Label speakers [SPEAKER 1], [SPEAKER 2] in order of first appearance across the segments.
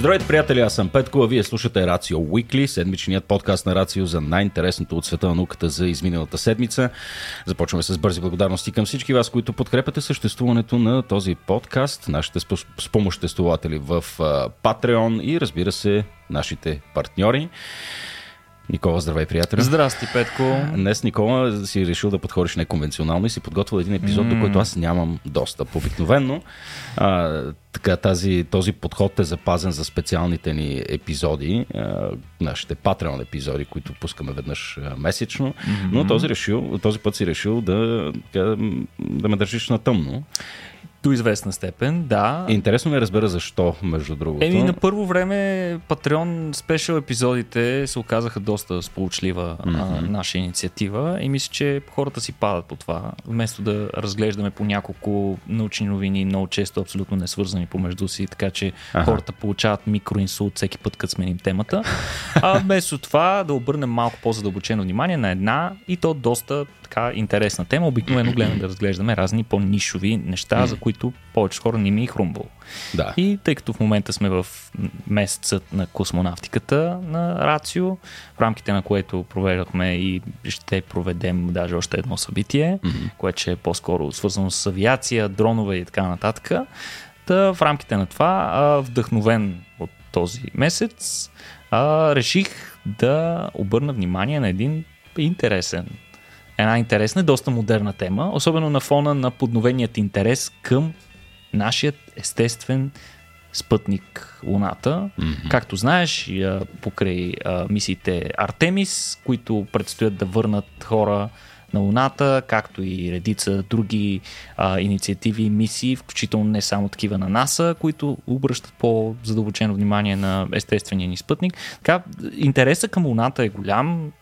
[SPEAKER 1] Здравейте, приятели, аз съм Петко, а вие слушате Рацио Уикли, седмичният подкаст на Рацио за най-интересното от света на науката за изминалата седмица. Започваме с бързи благодарности към всички вас, които подкрепяте съществуването на този подкаст, нашите спомоществователи в Patreon и разбира се, нашите партньори. Никола, здравей, приятел.
[SPEAKER 2] Здрасти, Петко.
[SPEAKER 1] Днес Никола си решил да подходиш неконвенционално и си подготвил един епизод, mm. до който аз нямам достъп. Обикновенно а, така, тази, този подход е запазен за специалните ни епизоди, а, нашите Patreon епизоди, които пускаме веднъж а, месечно, mm-hmm. но този, решил, този път си решил да, да, да ме държиш на тъмно.
[SPEAKER 2] До известна степен, да.
[SPEAKER 1] Интересно ми разбера защо, между другото.
[SPEAKER 2] Еми, на първо време Patreon спешъл епизодите се оказаха доста сполучлива mm-hmm. а, наша инициатива и мисля, че хората си падат по това. Вместо да разглеждаме по няколко научни новини, много често абсолютно не свързани помежду си, така че ага. хората получават микроинсулт всеки път, като сменим темата. А вместо това да обърнем малко по-задълбочено внимание на една и то доста така интересна тема. Обикновено гледаме да разглеждаме разни по-нишови неща, за които повече хора не ми е хрумвало.
[SPEAKER 1] Да.
[SPEAKER 2] И тъй като в момента сме в месецът на космонавтиката на Рацио, в рамките на което проведахме и ще проведем даже още едно събитие, mm-hmm. което е по-скоро свързано с авиация, дронове и така нататък. Та в рамките на това, вдъхновен от този месец, реших да обърна внимание на един интересен една интересна, доста модерна тема, особено на фона на подновеният интерес към нашият естествен спътник Луната. Mm-hmm. Както знаеш, покрай мисиите Артемис, които предстоят да върнат хора на Луната, както и редица други а, инициативи и мисии, включително не само такива на НАСА, които обръщат по-задълбочено внимание на естествения ни спътник. Така, интереса към Луната е голям.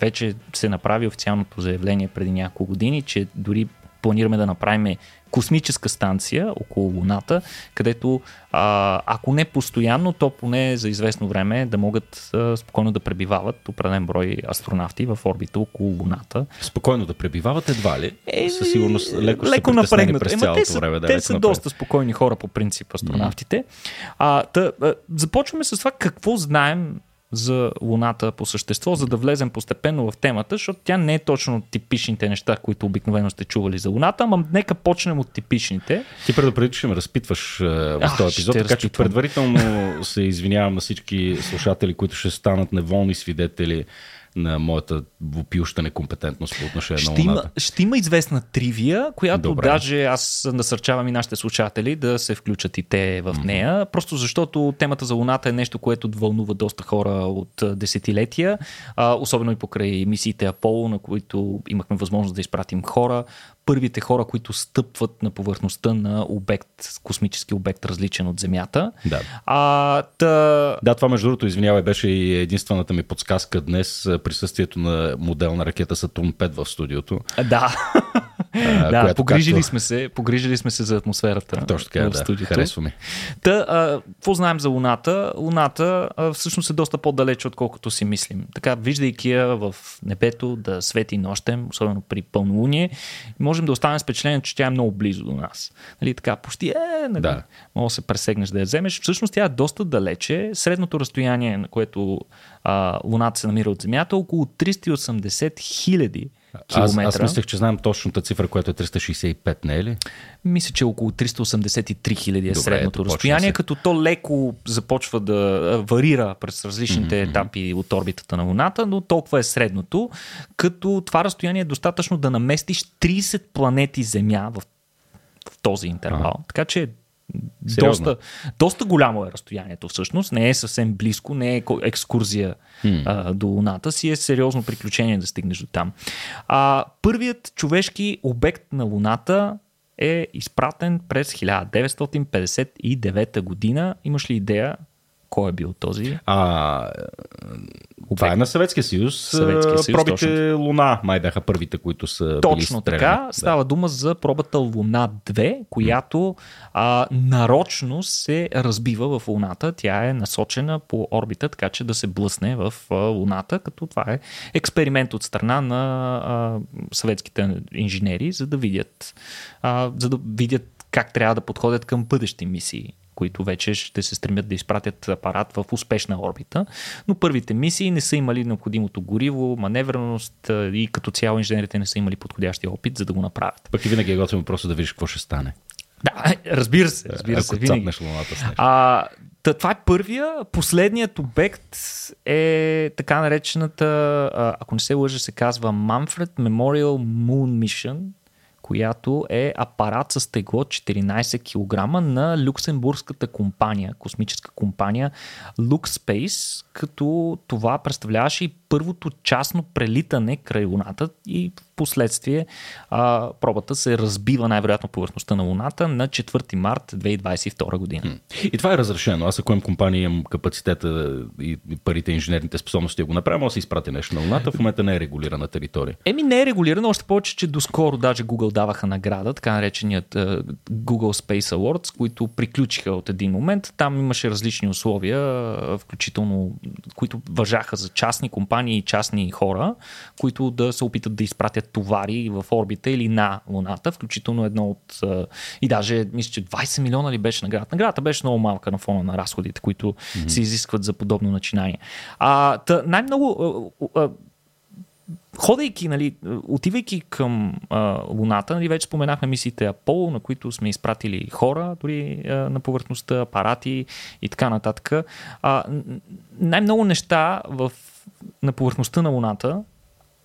[SPEAKER 2] Вече се направи официалното заявление преди няколко години, че дори планираме да направим космическа станция около Луната, където а, ако не постоянно, то поне за известно време да могат а, спокойно да пребивават определен брой астронавти в орбита около Луната.
[SPEAKER 1] Спокойно да пребивават едва ли?
[SPEAKER 2] Е, Със сигурност леко, леко напрегнат. През цялото те са, време, да, те са доста спокойни хора по принцип, астронавтите. Mm. А, та, а, започваме с това какво знаем за Луната по същество, за да влезем постепенно в темата, защото тя не е точно типичните неща, които обикновено сте чували за Луната, ама нека почнем от типичните.
[SPEAKER 1] Ти предупреди, че ще ме разпитваш в този епизод, така че предварително се извинявам на всички слушатели, които ще станат неволни свидетели на моята вопиюща некомпетентност по отношение
[SPEAKER 2] ще
[SPEAKER 1] на Луната.
[SPEAKER 2] Има, ще има известна тривия, която Добре. даже аз насърчавам и нашите слушатели да се включат и те в mm-hmm. нея, просто защото темата за Луната е нещо, което вълнува доста хора от десетилетия, а, особено и покрай мисиите Аполо, на които имахме възможност да изпратим хора първите хора, които стъпват на повърхността на обект, космически обект, различен от Земята.
[SPEAKER 1] Да.
[SPEAKER 2] А, та...
[SPEAKER 1] да, това между другото, извинявай, беше и единствената ми подсказка днес присъствието на модел на ракета Сатурн 5 в студиото.
[SPEAKER 2] Да. А, да, погрижили, както... сме се, погрижили сме се за атмосферата
[SPEAKER 1] Точно така, в да, студиото. Харесва ми.
[SPEAKER 2] Та, а, какво знаем за Луната? Луната а, всъщност е доста по-далече, отколкото си мислим. Така, виждайки я в небето да свети нощем, особено при пълнолуние, можем да останем с впечатление, че тя е много близо до нас. Нали, така, почти е, нали, да. може да се пресегнеш да я вземеш. Всъщност тя е доста далече. Средното разстояние, на което а, Луната се намира от Земята, е около 380 хиляди километра.
[SPEAKER 1] Аз, аз мислех, че знам точната цифра, която е 365, не е ли?
[SPEAKER 2] Мисля, че около 383 хиляди е средното ето, разстояние, като то леко започва да варира през различните mm-hmm. етапи от орбитата на Луната, но толкова е средното, като това разстояние е достатъчно да наместиш 30 планети Земя в, в този интервал. А. Така че доста, доста голямо е разстоянието всъщност. Не е съвсем близко, не е екскурзия hmm. а, до Луната си, е сериозно приключение да стигнеш до там. А, първият човешки обект на Луната е изпратен през 1959 година. Имаш ли идея кой е бил този?
[SPEAKER 1] А, това е на Съветския съюз. Съветския съюз Пробите точно. Луна май бяха първите, които са
[SPEAKER 2] Точно били така. Да. Става дума за пробата Луна 2, която а, нарочно се разбива в Луната. Тя е насочена по орбита, така че да се блъсне в Луната, като това е експеримент от страна на а, съветските инженери, за да видят, а, за да видят как трябва да подходят към бъдещи мисии които вече ще се стремят да изпратят апарат в успешна орбита. Но първите мисии не са имали необходимото гориво, маневреност и като цяло инженерите не са имали подходящия опит за да го направят.
[SPEAKER 1] Пък и винаги е готино просто да видиш какво ще стане.
[SPEAKER 2] Да, разбира се, разбира
[SPEAKER 1] Ако
[SPEAKER 2] се. Винаги.
[SPEAKER 1] луната с нещо.
[SPEAKER 2] А, Та, това е първия. Последният обект е така наречената, ако не се лъжа, се казва Manfred Memorial Moon Mission, която е апарат с тегло 14 кг на люксембургската компания, космическа компания LuxSpace, като това представляваше и първото частно прелитане край Луната и в последствие а, пробата се разбива най-вероятно повърхността на Луната на 4 март 2022 година.
[SPEAKER 1] И това е разрешено. Аз ако имам компания, имам капацитета и парите, инженерните способности да го направя, може да се изпрати нещо на Луната. В момента не е регулирана територия.
[SPEAKER 2] Еми не е регулирано, още повече, че доскоро даже Google даваха награда, така нареченият uh, Google Space Awards, които приключиха от един момент. Там имаше различни условия, включително, които въжаха за частни компании и частни хора, които да се опитат да изпратят товари в орбита или на Луната, включително едно от... И даже, мисля, че 20 милиона ли беше награда. Наградата беше много малка на фона на разходите, които mm-hmm. се изискват за подобно начинание. А, та, най-много ходейки, нали, отивайки към а, Луната, нали, вече споменахме мисиите Аполо, на които сме изпратили хора, дори а, на повърхността, апарати и така нататък. А, най-много неща в, на повърхността на Луната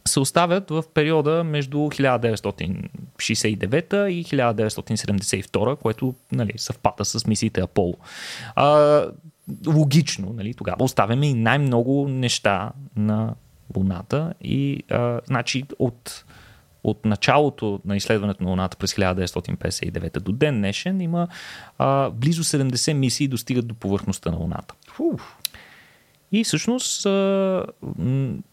[SPEAKER 2] се оставят в периода между 1969 и 1972, което нали, съвпада с мисиите Аполо. А, логично, нали, тогава оставяме и най-много неща на Луната и а, значи от, от началото на изследването на Луната през 1959 до ден днешен има а, близо 70 мисии достигат до повърхността на Луната. Фух. И всъщност,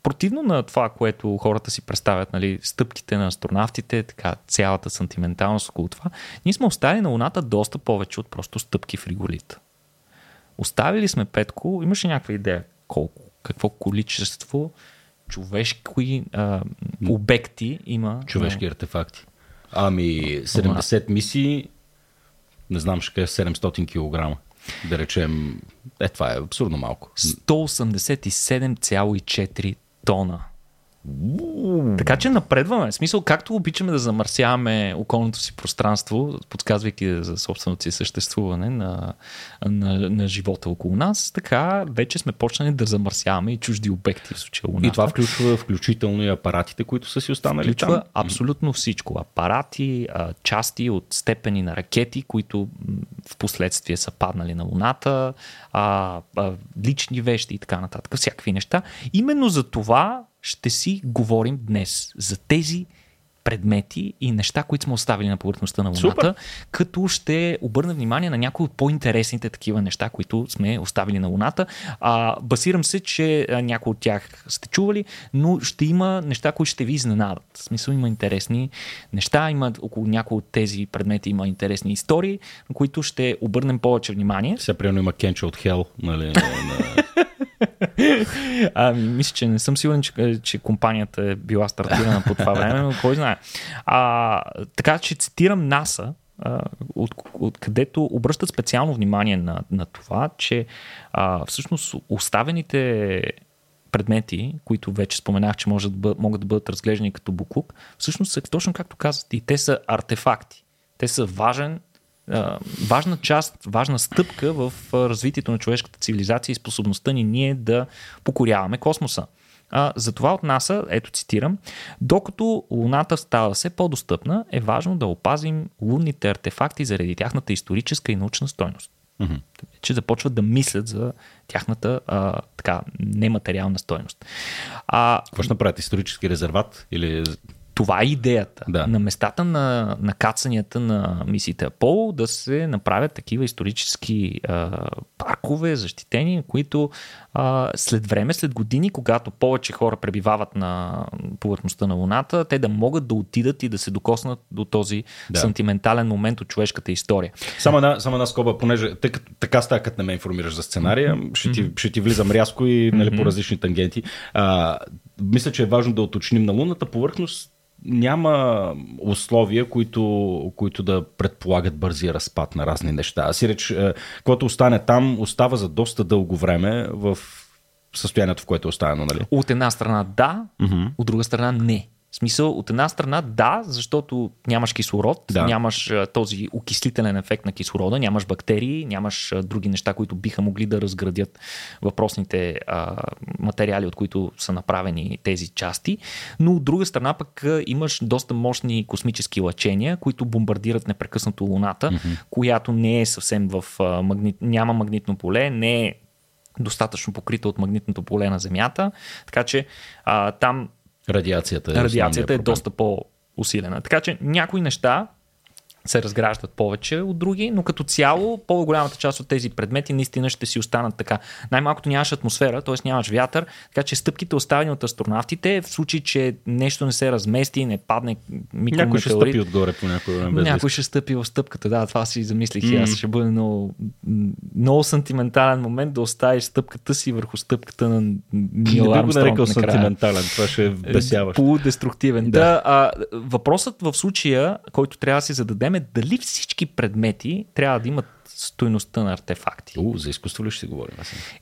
[SPEAKER 2] противно на това, което хората си представят, нали, стъпките на астронавтите, така, цялата сантименталност около това, ние сме оставили на Луната доста повече от просто стъпки в Риголит. Оставили сме Петко, имаш ли някаква идея колко, какво количество човешки а, обекти има.
[SPEAKER 1] Човешки но... артефакти. Ами, 70 мисии, не знам, ще кажа 700 кг. Да речем, е, това е абсурдно малко.
[SPEAKER 2] 187,4 тона. Така че напредваме. В смисъл, както обичаме да замърсяваме околното си пространство, подсказвайки за собственото си съществуване на, на, на живота около нас, така вече сме почнали да замърсяваме и чужди обекти в случая Луната.
[SPEAKER 1] И това включва включително и апаратите, които са си останали
[SPEAKER 2] включва там? абсолютно всичко. Апарати, части от степени на ракети, които в последствие са паднали на Луната, лични вещи и така нататък. Всякакви неща. Именно за това ще си говорим днес за тези предмети и неща, които сме оставили на повърхността на Луната, Супер. като ще обърна внимание на някои от по-интересните такива неща, които сме оставили на Луната. А, басирам се, че някои от тях сте чували, но ще има неща, които ще ви изненадат. В смисъл има интересни неща, има около някои от тези предмети има интересни истории, на които ще обърнем повече внимание.
[SPEAKER 1] Сега, примерно, има Кенчо от Хел, нали, на
[SPEAKER 2] ами, мисля, че не съм сигурен, че, че компанията е била стартирана по това време, но кой знае. А, така че цитирам НАСА, от, от където обръщат специално внимание на, на това, че а, всъщност оставените предмети, които вече споменах, че може да бъд, могат да бъдат разглеждани като буклук, всъщност са точно както казвате, и те са артефакти. Те са важен важна част, важна стъпка в развитието на човешката цивилизация и способността ни ние да покоряваме космоса. А, затова от НАСА, ето цитирам, докато Луната става все по-достъпна, е важно да опазим лунните артефакти заради тяхната историческа и научна стойност. Mm-hmm. Че започват да мислят за тяхната а, така, нематериална стойност.
[SPEAKER 1] А, Какво ще направят? Исторически резерват? Или
[SPEAKER 2] това е идеята. Да. На местата на, на кацанията на мисиите Аполо да се направят такива исторически а, паркове, защитени, които а, след време, след години, когато повече хора пребивават на повърхността на Луната, те да могат да отидат и да се докоснат до този да. сантиментален момент от човешката история.
[SPEAKER 1] Само една, само една скоба, понеже тъй, така става, като не ме информираш за сценария, ще, ти, ще ти влизам рязко и нали, по различни тангенти. А, мисля, че е важно да уточним на лунната повърхност няма условия, които, които да предполагат бързия разпад на разни неща. Аз си реч, е, когато остане там, остава за доста дълго време в състоянието, в което е оставено, нали?
[SPEAKER 2] От една страна да, mm-hmm. от друга страна не. В смисъл, от една страна да, защото нямаш кислород, да. нямаш този окислителен ефект на кислорода, нямаш бактерии, нямаш други неща, които биха могли да разградят въпросните а, материали, от които са направени тези части. Но от друга страна пък имаш доста мощни космически лъчения, които бомбардират непрекъснато Луната, mm-hmm. която не е съвсем в а, магнит... няма магнитно поле, не е достатъчно покрита от магнитното поле на Земята. Така че а, там
[SPEAKER 1] Радиацията
[SPEAKER 2] е, радиацията е доста по-усилена. Така че някои неща се разграждат повече от други, но като цяло по-голямата част от тези предмети наистина ще си останат така. Най-малкото нямаш атмосфера, т.е. нямаш вятър, така че стъпките оставени от астронавтите, в случай, че нещо не се размести, не падне
[SPEAKER 1] микрометеорит. Някой ще стъпи отгоре по някой време.
[SPEAKER 2] Някой ще стъпи в стъпката, да, това си замислих mm. и аз. Ще бъде много, много сантиментален момент да оставиш стъпката си върху стъпката на Нил
[SPEAKER 1] Не би го нарекал сантиментален, това ще е бесяващо.
[SPEAKER 2] Полудеструктивен. Да. да а, въпросът в случая, който трябва да си зададем е дали всички предмети трябва да имат стойността на артефакти.
[SPEAKER 1] У, за изкуство ли ще си говорим?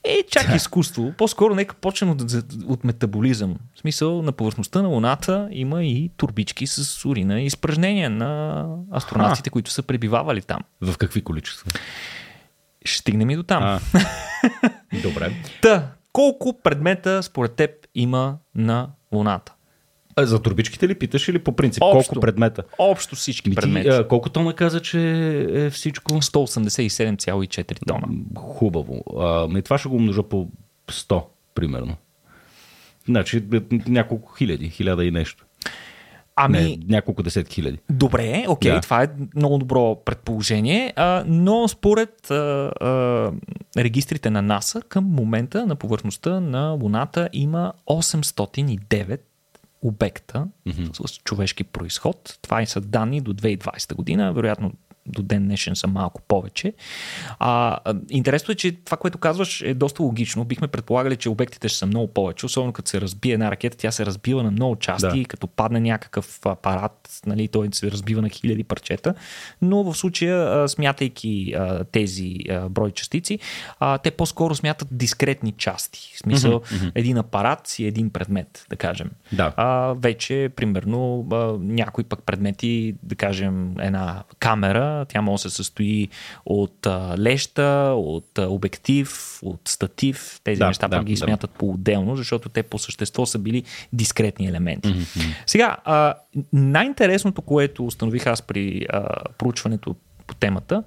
[SPEAKER 2] Е, чак изкуство. По-скоро нека почнем от, от метаболизъм. В смисъл, на повърхността на Луната има и турбички с урина и изпражнения на астронавтите, които са пребивавали там.
[SPEAKER 1] В какви количества?
[SPEAKER 2] Ще стигнем и до там.
[SPEAKER 1] Добре.
[SPEAKER 2] Та, колко предмета според теб има на Луната?
[SPEAKER 1] А за турбичките ли питаш или по принцип? Общо, колко предмета?
[SPEAKER 2] Общо всички Ми предмети. Ти,
[SPEAKER 1] а, колко тона каза, че е всичко?
[SPEAKER 2] 187,4 тона.
[SPEAKER 1] Хубаво. А, ми това ще го умножа по 100, примерно. Значи е, няколко хиляди, хиляда и нещо.
[SPEAKER 2] Ами,
[SPEAKER 1] Не, няколко десетки хиляди.
[SPEAKER 2] Добре, окей, да. това е много добро предположение, а, но според а, а, регистрите на НАСА към момента на повърхността на Луната има 809 обекта mm-hmm. с човешки происход. Това са данни до 2020 година. Вероятно до ден днешен са малко повече. А, интересно е, че това, което казваш е доста логично. Бихме предполагали, че обектите ще са много повече, особено като се разбие една ракета, тя се разбива на много части, да. като падне някакъв апарат, нали, той се разбива на хиляди парчета. Но в случая, смятайки тези брой частици, те по-скоро смятат дискретни части. В смисъл, mm-hmm. един апарат си един предмет, да кажем.
[SPEAKER 1] Да.
[SPEAKER 2] А, вече, примерно, някои пък предмети, да кажем, една камера, тя може да се състои от а, леща, от а, обектив, от статив. Тези да, неща да, пък ги да. смятат по-отделно, защото те по същество са били дискретни елементи. Mm-hmm. Сега, а, най-интересното, което установих аз при а, проучването по темата,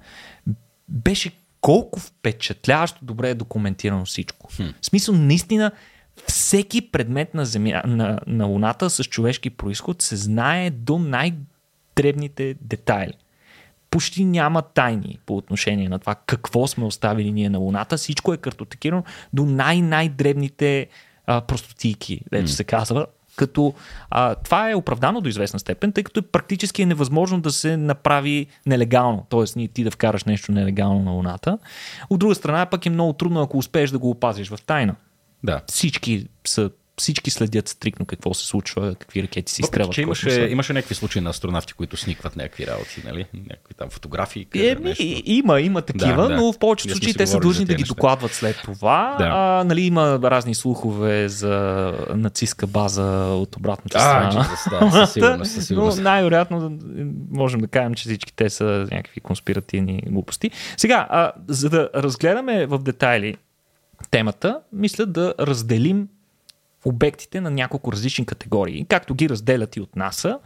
[SPEAKER 2] беше колко впечатляващо добре е документирано всичко. Hmm. В смисъл, наистина, всеки предмет на, земя, на, на Луната с човешки происход се знае до най-дребните детайли почти няма тайни по отношение на това какво сме оставили ние на Луната. Всичко е картотекирано до най-най-дребните а, простотийки, дето mm. се казва. Като а, това е оправдано до известна степен, тъй като практически е невъзможно да се направи нелегално. Тоест, ние ти да вкараш нещо нелегално на Луната. От друга страна, пък е много трудно, ако успееш да го опазиш в тайна.
[SPEAKER 1] Да.
[SPEAKER 2] Всички са всички следят стрикно какво се случва, какви ракети си изстрелват.
[SPEAKER 1] Че имаше, имаше някакви случаи на астронавти, които сникват някакви работи, нали? Някакви там фотографии.
[SPEAKER 2] Е, нещо. Има, има такива, да, да. но в повечето случаи те са длъжни да ги неща. докладват след това. Да. А, нали, има разни слухове за нацистска база от обратната страна.
[SPEAKER 1] А, да, със сигурност, със сигурност.
[SPEAKER 2] Но най-вероятно можем да кажем, че всички те са някакви конспиративни глупости. Сега, а, за да разгледаме в детайли темата, мисля да разделим обектите на няколко различни категории, както ги разделят и от НАСА.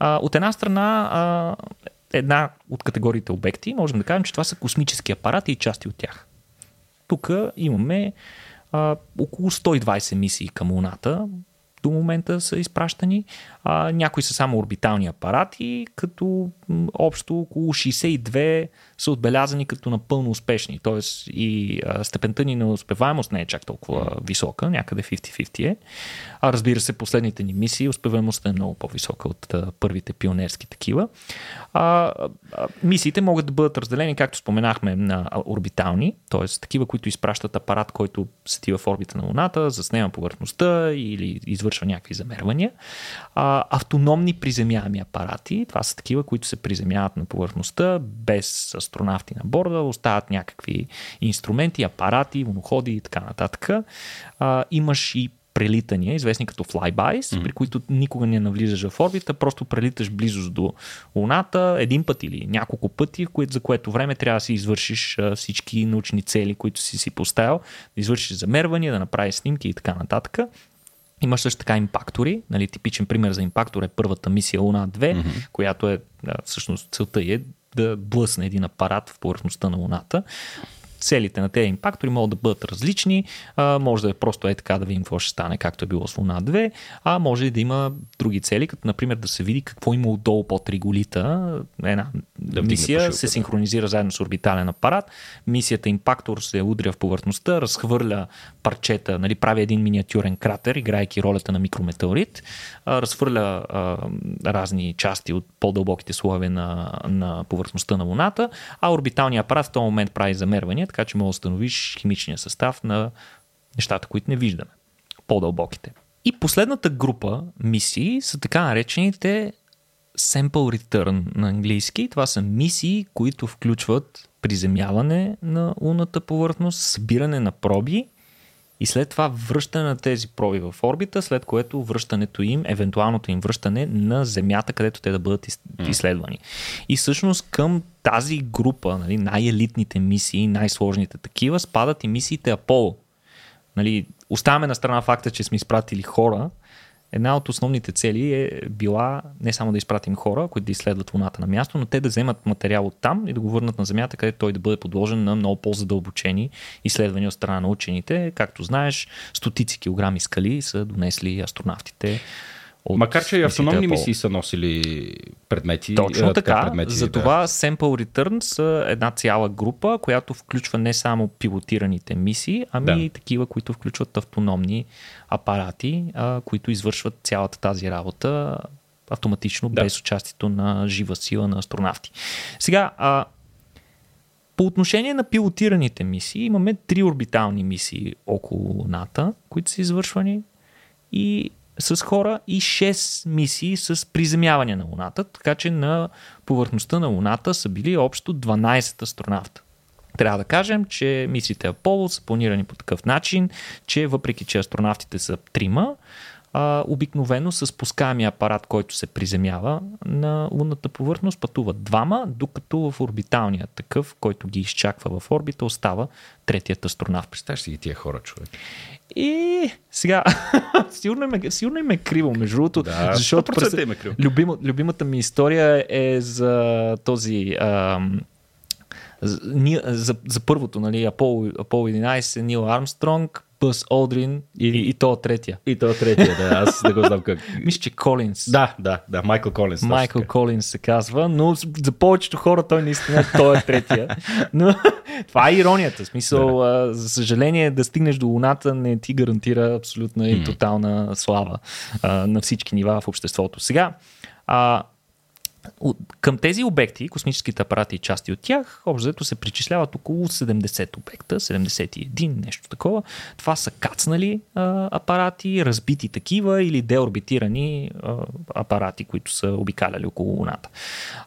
[SPEAKER 2] От една страна, една от категориите обекти, можем да кажем, че това са космически апарати и части от тях. Тук имаме около 120 мисии към Луната, до момента са изпращани. А, някои са само орбитални апарати, като общо около 62 са отбелязани като напълно успешни. Тоест и а, степента ни на успеваемост не е чак толкова висока, някъде 50-50 е. А разбира се, последните ни мисии успеваемостта е много по-висока от а, първите пионерски такива. А, а, мисиите могат да бъдат разделени, както споменахме, на орбитални, т.е. такива, които изпращат апарат, който седи в орбита на Луната, заснема повърхността или извършва някакви замервания. А, автономни приземяеми апарати, това са такива, които се приземяват на повърхността без астронавти на борда, остават някакви инструменти, апарати, моноходи и така нататък. А, имаш и прелитания, известни като flybys, mm-hmm. при които никога не навлизаш в орбита, просто прелиташ близост до Луната един път или няколко пъти, за което време трябва да си извършиш всички научни цели, които си си поставил, да извършиш замервания, да направиш снимки и така нататък. Имаш също така импактори. Нали, типичен пример за импактор е първата мисия Луна 2, mm-hmm. която е, всъщност целта е да блъсне един апарат в повърхността на Луната целите на тези импактори могат да бъдат различни. А, може да е просто е така да видим какво ще стане, както е било с Луна 2, а може и да има други цели, като например да се види какво има отдолу под Риголита. Една да мисия се синхронизира заедно с орбитален апарат. Мисията импактор се удря в повърхността, разхвърля парчета, нали, прави един миниатюрен кратер, играйки ролята на микрометеорит, а, разхвърля а, разни части от по-дълбоките слоеве на, на повърхността на Луната, а орбиталният апарат в този момент прави замервания, така че може да установиш химичния състав на нещата, които не виждаме. По-дълбоките. И последната група мисии са така наречените Sample Return на английски. Това са мисии, които включват приземяване на лунната повърхност, събиране на проби и след това връщане на тези проби в орбита, след което връщането им, евентуалното им връщане на Земята, където те да бъдат изследвани. И всъщност към тази група, нали, най-елитните мисии, най-сложните такива, спадат и мисиите Аполо. Нали, оставяме на страна факта, че сме изпратили хора, една от основните цели е била не само да изпратим хора, които да изследват Луната на място, но те да вземат материал от там и да го върнат на Земята, където той да бъде подложен на много по-задълбочени изследвания от страна на учените. Както знаеш, стотици килограми скали са донесли астронавтите
[SPEAKER 1] от Макар, че и автономни мисии са носили предмети.
[SPEAKER 2] Точно е, така. Предмети, Затова да. Sample Return са една цяла група, която включва не само пилотираните мисии, ами да. и такива, които включват автономни апарати, а, които извършват цялата тази работа автоматично, да. без участието на жива сила на астронавти. Сега, а, по отношение на пилотираните мисии, имаме три орбитални мисии около Луната, които са извършвани и с хора и 6 мисии с приземяване на Луната, така че на повърхността на Луната са били общо 12 астронавта. Трябва да кажем, че мисиите Аполо са планирани по такъв начин, че въпреки, че астронавтите са трима, а, обикновено с спускаемия апарат, който се приземява на лунната повърхност, пътуват двама, докато в орбиталния такъв, който ги изчаква в орбита, остава третият астронавт.
[SPEAKER 1] Представяш си ги тия хора, човек.
[SPEAKER 2] И сега, сигурно, им е, сигурно им е криво, между другото,
[SPEAKER 1] да, защото през, им е криво.
[SPEAKER 2] Любима, любимата ми история е за този ам, за, за, за първото, нали, Apollo, Apollo 11, Нил Армстронг, Бъс Олдрин и, и, и то третия.
[SPEAKER 1] И то третия, да. Аз не го знам как.
[SPEAKER 2] Мисля, че Колинс.
[SPEAKER 1] Да, да, да. Майкъл Колинс.
[SPEAKER 2] Майкъл Колинс се казва, но за повечето хора той наистина той е третия. Но това е иронията. В смисъл, да. за съжаление, да стигнеш до Луната не ти гарантира абсолютна и тотална слава а, на всички нива в обществото. Сега, а, към тези обекти, космическите апарати и части от тях, общо се причисляват около 70 обекта, 71, нещо такова. Това са кацнали а, апарати, разбити такива или деорбитирани а, апарати, които са обикаляли около Луната.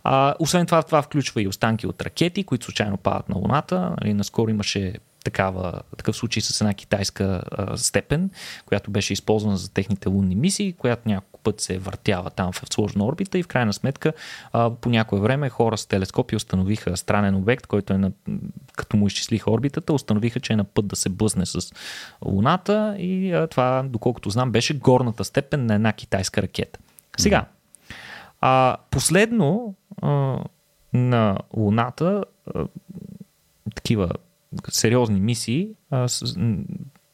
[SPEAKER 2] А, освен това, това включва и останки от ракети, които случайно падат на Луната. Нали, наскоро имаше такава, такъв случай с една китайска а, степен, която беше използвана за техните лунни мисии, която няколко път се въртява там в сложна орбита и в крайна сметка а, по някое време хора с телескопи установиха странен обект, който е на, като му изчислиха орбитата, установиха, че е на път да се блъсне с Луната и а, това, доколкото знам, беше горната степен на една китайска ракета. Сега, а, последно а, на Луната а, такива сериозни мисии, а, с,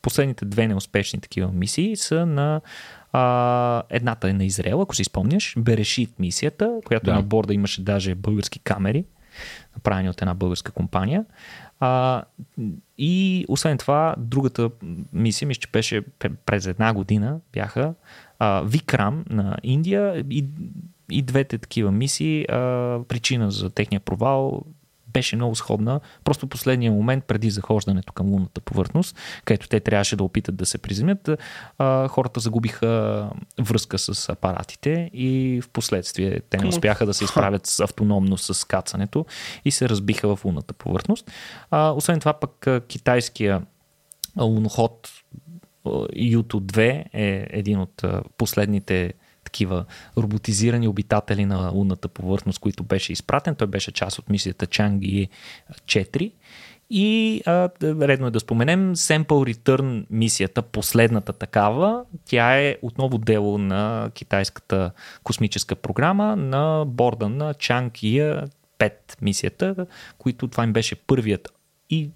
[SPEAKER 2] последните две неуспешни такива мисии са на а, едната е на Израел, ако си спомняш, Берешит мисията, която да. на борда имаше даже български камери, направени от една българска компания. А, и освен това, другата мисия, мисля, че беше през една година, бяха а, Викрам на Индия и, и двете такива мисии. А, причина за техния провал беше много сходна. Просто последния момент преди захождането към лунната повърхност, където те трябваше да опитат да се приземят, а, хората загубиха връзка с апаратите и в последствие те не успяха да се изправят с автономно с кацането и се разбиха в лунната повърхност. А, освен това пък китайския луноход Юто 2 е един от последните такива роботизирани обитатели на лунната повърхност, които беше изпратен. Той беше част от мисията Чанги 4. И а, редно е да споменем Sample Return мисията, последната такава. Тя е отново дело на китайската космическа програма на борда на Чангия 5 мисията, които това им беше първият и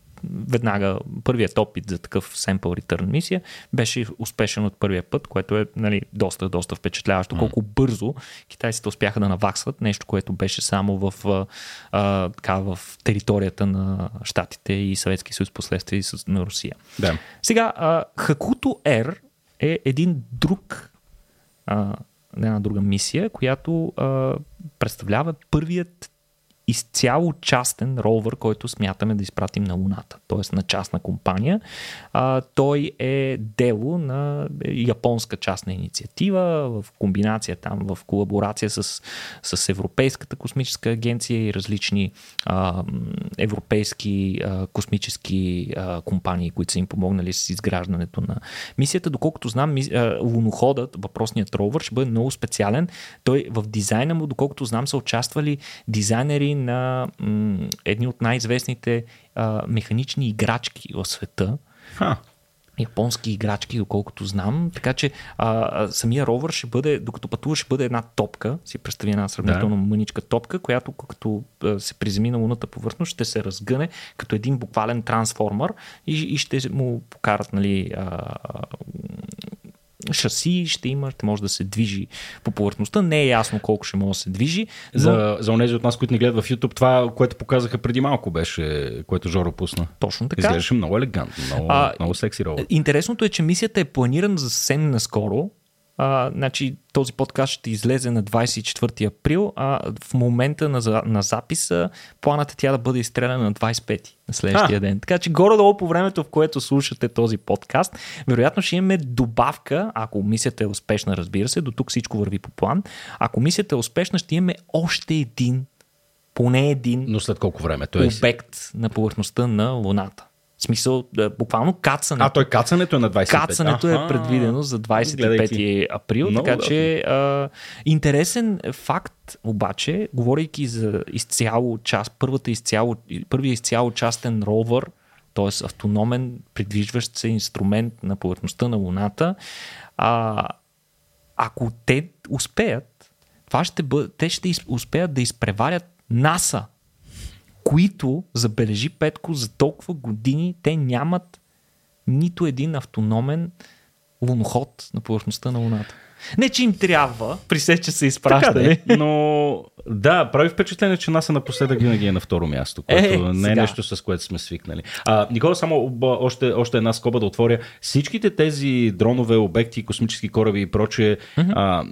[SPEAKER 2] веднага първият опит за такъв sample return мисия беше успешен от първия път, което е нали, доста, доста впечатляващо. Mm. Колко бързо китайците успяха да наваксват нещо, което беше само в, а, така, в територията на Штатите и Съветски съюз, последствие на Русия.
[SPEAKER 1] Да.
[SPEAKER 2] Сега, а, Хакуто Air е един друг а, една друга мисия, която а, представлява първият изцяло частен ровър, който смятаме да изпратим на Луната, т.е. на частна компания. А, той е дело на японска частна инициатива в комбинация там, в колаборация с, с Европейската космическа агенция и различни а, европейски а, космически а, компании, които са им помогнали с изграждането на мисията. Доколкото знам, ми, а, луноходът, въпросният ровър, ще бъде много специален. Той в дизайна му, доколкото знам, са участвали дизайнери на м- едни от най-известните а, механични играчки в света.
[SPEAKER 1] Ха.
[SPEAKER 2] Японски играчки, доколкото знам. Така че а, самия ровър ще бъде, докато пътува, ще бъде една топка. Си представи една сравнително да. мъничка топка, която като се приземи на луната повърхност, ще се разгъне като един буквален трансформер и, и ще му покарат нали, а, шаси ще има, ще може да се движи по повърхността. Не е ясно колко ще може да се движи.
[SPEAKER 1] Но... За, за онези от нас, които ни гледат в YouTube, това, което показаха преди малко беше, което Жоро пусна.
[SPEAKER 2] Точно така.
[SPEAKER 1] Изглеждаше много елегантно, много, а, много секси робот.
[SPEAKER 2] Интересното е, че мисията е планирана за съвсем наскоро, а, значи, този подкаст ще излезе на 24 април, а в момента на, на записа планът е тя да бъде изстреляна на 25 на следващия а. ден. Така че горе-долу по времето, в което слушате този подкаст, вероятно ще имаме добавка, ако мисията е успешна, разбира се, до тук всичко върви по план. Ако мисията е успешна, ще имаме още един, поне един
[SPEAKER 1] Но след колко време? Той
[SPEAKER 2] обект на повърхността на Луната. В смисъл, да, буквално кацането.
[SPEAKER 1] А, той кацането е на 25.
[SPEAKER 2] Кацането е предвидено за 25 Гледайки. април, Много така че а, интересен факт, обаче, говорейки за изцяло част, първата изцяло, първия изцяло частен ровър, т.е. автономен, придвижващ се инструмент на повърхността на Луната, а, ако те успеят, това ще бъ... те ще успеят да изпреварят НАСА които, забележи Петко, за толкова години те нямат нито един автономен луноход на повърхността на Луната. Не, че им трябва, при се, че са изпращали.
[SPEAKER 1] Така, но да, прави впечатление, че НАСА напоследък винаги е на второ място, което е, не е нещо с което сме свикнали. А, Никола, само още, още една скоба да отворя. Всичките тези дронове, обекти, космически кораби и прочее, mm-hmm. а,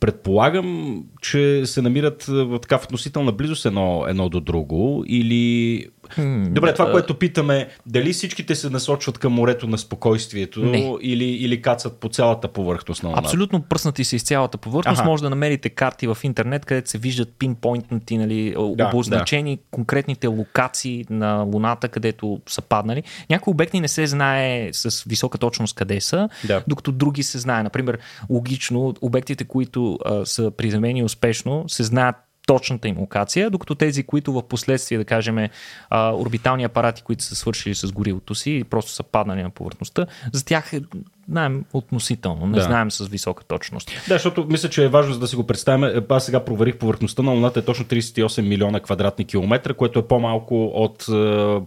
[SPEAKER 1] предполагам, че се намират в така в относителна близост едно, едно до друго или Добре, това, което питаме, дали всичките се насочват към морето на спокойствието не. или, или кацат по цялата повърхност на Луната?
[SPEAKER 2] Абсолютно пръснати се из цялата повърхност. Ага. Може да намерите карти в интернет, където се виждат пинпойнтнати, нали, да, обозначени да. конкретните локации на Луната, където са паднали. Някои обекти не се знае с висока точност къде са, да. докато други се знае. Например, логично, обектите, които а, са приземени успешно, се знаят точната им локация, докато тези, които в последствие, да кажем, орбитални апарати, които са свършили с горилото си и просто са паднали на повърхността, за тях е знаем относително, не да. знаем с висока точност.
[SPEAKER 1] Да, защото мисля, че е важно за да си го представим. Аз сега проверих повърхността на Луната е точно 38 милиона квадратни километра, което е по-малко от е,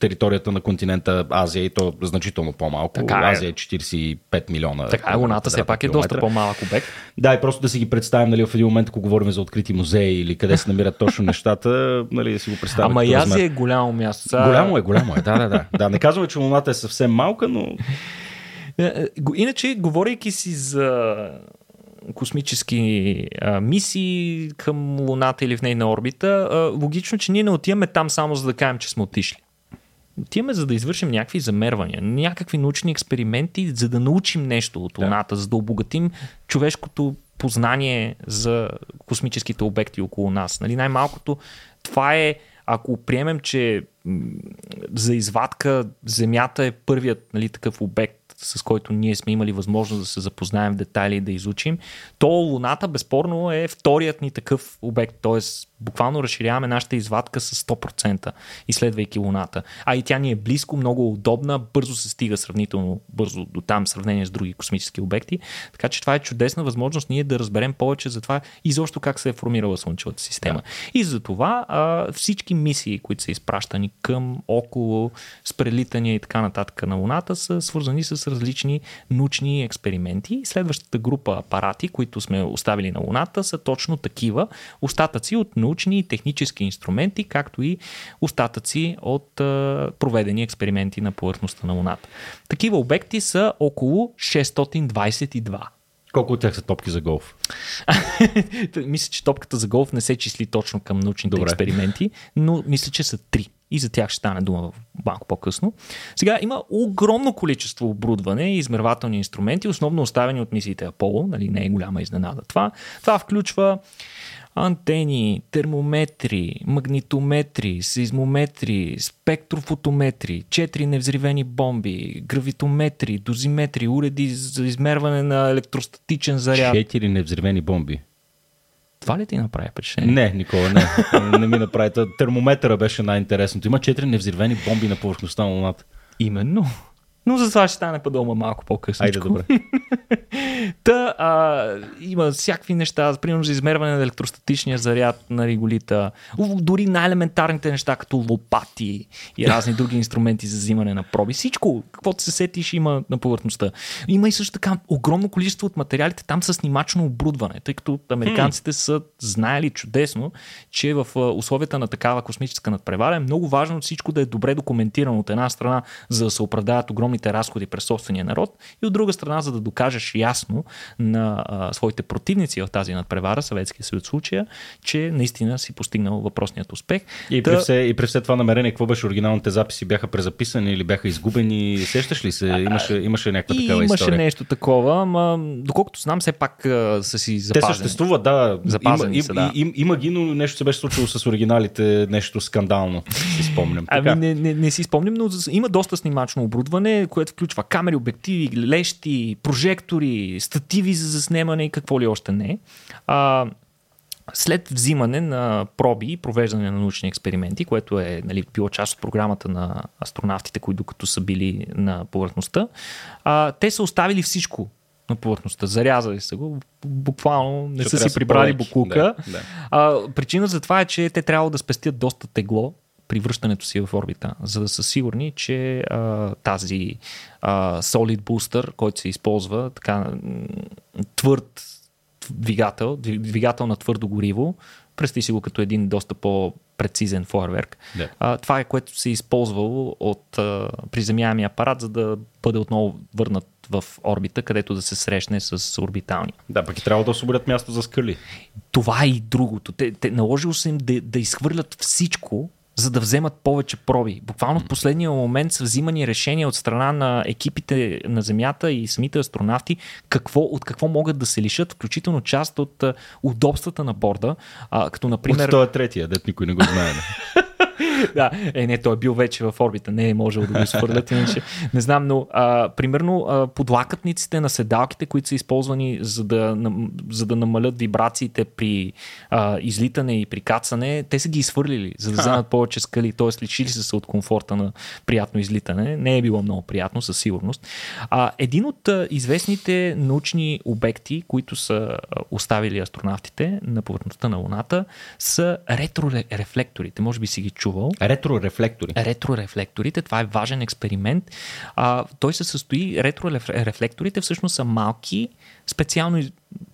[SPEAKER 1] територията на континента Азия и то значително по-малко. Така е. Азия е 45 милиона.
[SPEAKER 2] Така е, Луната все пак е километра. доста по-малък обект.
[SPEAKER 1] Да, и просто да си ги представим нали, в един момент, ако говорим за открити музеи или къде се намират точно нещата, нали, да си го представим.
[SPEAKER 2] Ама и Азия е голямо място.
[SPEAKER 1] Голямо е, голямо е, да, да, да. да не казваме, че Луната е съвсем малка, но
[SPEAKER 2] е, е, иначе, говорейки си за космически а, мисии към Луната или в нейна орбита, а, логично, че ние не отиваме там само за да кажем, че сме отишли. Отиваме за да извършим някакви замервания, някакви научни експерименти, за да научим нещо от Луната, да. за да обогатим човешкото познание за космическите обекти около нас. Нали, най-малкото това е, ако приемем, че за извадка Земята е първият нали, такъв обект, с който ние сме имали възможност да се запознаем в детайли и да изучим, то Луната безспорно е вторият ни такъв обект, т.е. буквално разширяваме нашата извадка с 100%, изследвайки Луната. А и тя ни е близко, много удобна, бързо се стига сравнително бързо до там в сравнение с други космически обекти. Така че това е чудесна възможност ние да разберем повече за това и защо как се е формирала Слънчевата система. Да. И за това а, всички мисии, които са изпращани към, около, с прелитания и така нататък на Луната, са свързани с различни научни експерименти. Следващата група апарати, които сме оставили на Луната, са точно такива остатъци от научни и технически инструменти, както и остатъци от проведени експерименти на повърхността на Луната. Такива обекти са около 622.
[SPEAKER 1] Колко от тях са топки за голф?
[SPEAKER 2] мисля, че топката за голф не се числи точно към научните Добре. експерименти, но мисля, че са три. И за тях ще стане дума малко по-късно. Сега има огромно количество оборудване и измервателни инструменти, основно оставени от мисиите Аполо, нали, не е голяма изненада това. Това включва антени, термометри, магнитометри, сейзмометри, спектрофотометри, четири невзривени бомби, гравитометри, дозиметри, уреди за измерване на електростатичен заряд.
[SPEAKER 1] Четири невзривени бомби.
[SPEAKER 2] Това ли ти направи впечатление?
[SPEAKER 1] Не, Никола, не. не ми направи. Термометъра беше най-интересното. Има четири невзривени бомби на повърхността на Луната.
[SPEAKER 2] Именно. Но за това ще стане по-долма малко по-късно.
[SPEAKER 1] Айде, добре.
[SPEAKER 2] Та, а, има всякакви неща, примерно за измерване на електростатичния заряд на реголита, дори най-елементарните неща, като лопати и разни други инструменти за взимане на проби. Всичко, каквото се сетиш, има на повърхността. Има и също така огромно количество от материалите там с снимачно оборудване, тъй като американците са знаели чудесно, че в условията на такава космическа надпревара е много важно всичко да е добре документирано от една страна, за да се оправдаят огромните разходи през собствения народ и от друга страна, за да докажеш ясно на а, своите противници в тази надпревара, Съветския съюз случая, че наистина си постигнал въпросният успех.
[SPEAKER 1] И, Та... при, все, и при все това намерение, какво беше оригиналните записи? Бяха презаписани или бяха изгубени? Сещаш ли се? Имаше, имаше някаква
[SPEAKER 2] и
[SPEAKER 1] такава
[SPEAKER 2] имаше
[SPEAKER 1] история?
[SPEAKER 2] нещо такова, ама доколкото знам, все пак а, са си запазени.
[SPEAKER 1] Те съществуват, да.
[SPEAKER 2] Запазени
[SPEAKER 1] има,
[SPEAKER 2] са, да.
[SPEAKER 1] Им, има ги, но нещо се беше случило с оригиналите, нещо скандално, си спомням.
[SPEAKER 2] Ами не, не, не си спомням, но има доста снимачно оборудване, което включва камери, обективи, лещи, прожектори, стативи за заснемане и какво ли още не. А, след взимане на проби и провеждане на научни експерименти, което е нали, било част от програмата на астронавтите, които докато са били на повърхността, а, те са оставили всичко на повърхността. Зарязали са го, буквално не Ще са си прибрали буклука. Да, да. А, причина за това е, че те трябва да спестят доста тегло при връщането си в орбита, за да са сигурни, че а, тази а, solid booster, който се използва, така твърд двигател, двигател на твърдо гориво, представи си го като един доста по-прецизен фойерверк. Yeah. А, това е което се е използвало от а, приземяемия апарат, за да бъде отново върнат в орбита, където да се срещне с орбитални.
[SPEAKER 1] Да, пък и трябва да освободят място за скали.
[SPEAKER 2] Това е и другото. Те, те наложило се им да, да изхвърлят всичко, за да вземат повече проби. Буквално в последния момент са взимани решения от страна на екипите на Земята и самите астронавти какво, от какво могат да се лишат, включително част от удобствата на борда, а, като например...
[SPEAKER 1] От този е третия, дет никой не го знае.
[SPEAKER 2] да, е, не, той е бил вече в орбита, не е можел да го свърлят, иначе не знам, но а, примерно а, подлакътниците на седалките, които са използвани за да, за да намалят вибрациите при а, излитане и при кацане, те са ги изхвърлили, за да вземат повече скали, т.е. личили са се от комфорта на приятно излитане. Не е било много приятно, със сигурност. А, един от а, известните научни обекти, които са оставили астронавтите на повърхността на Луната, са ретрорефлекторите. Може би си ги чувал.
[SPEAKER 1] Ретрорефлектори.
[SPEAKER 2] Ретрорефлекторите. Това е важен експеримент. А, той се състои, ретрорефлекторите всъщност са малки, специално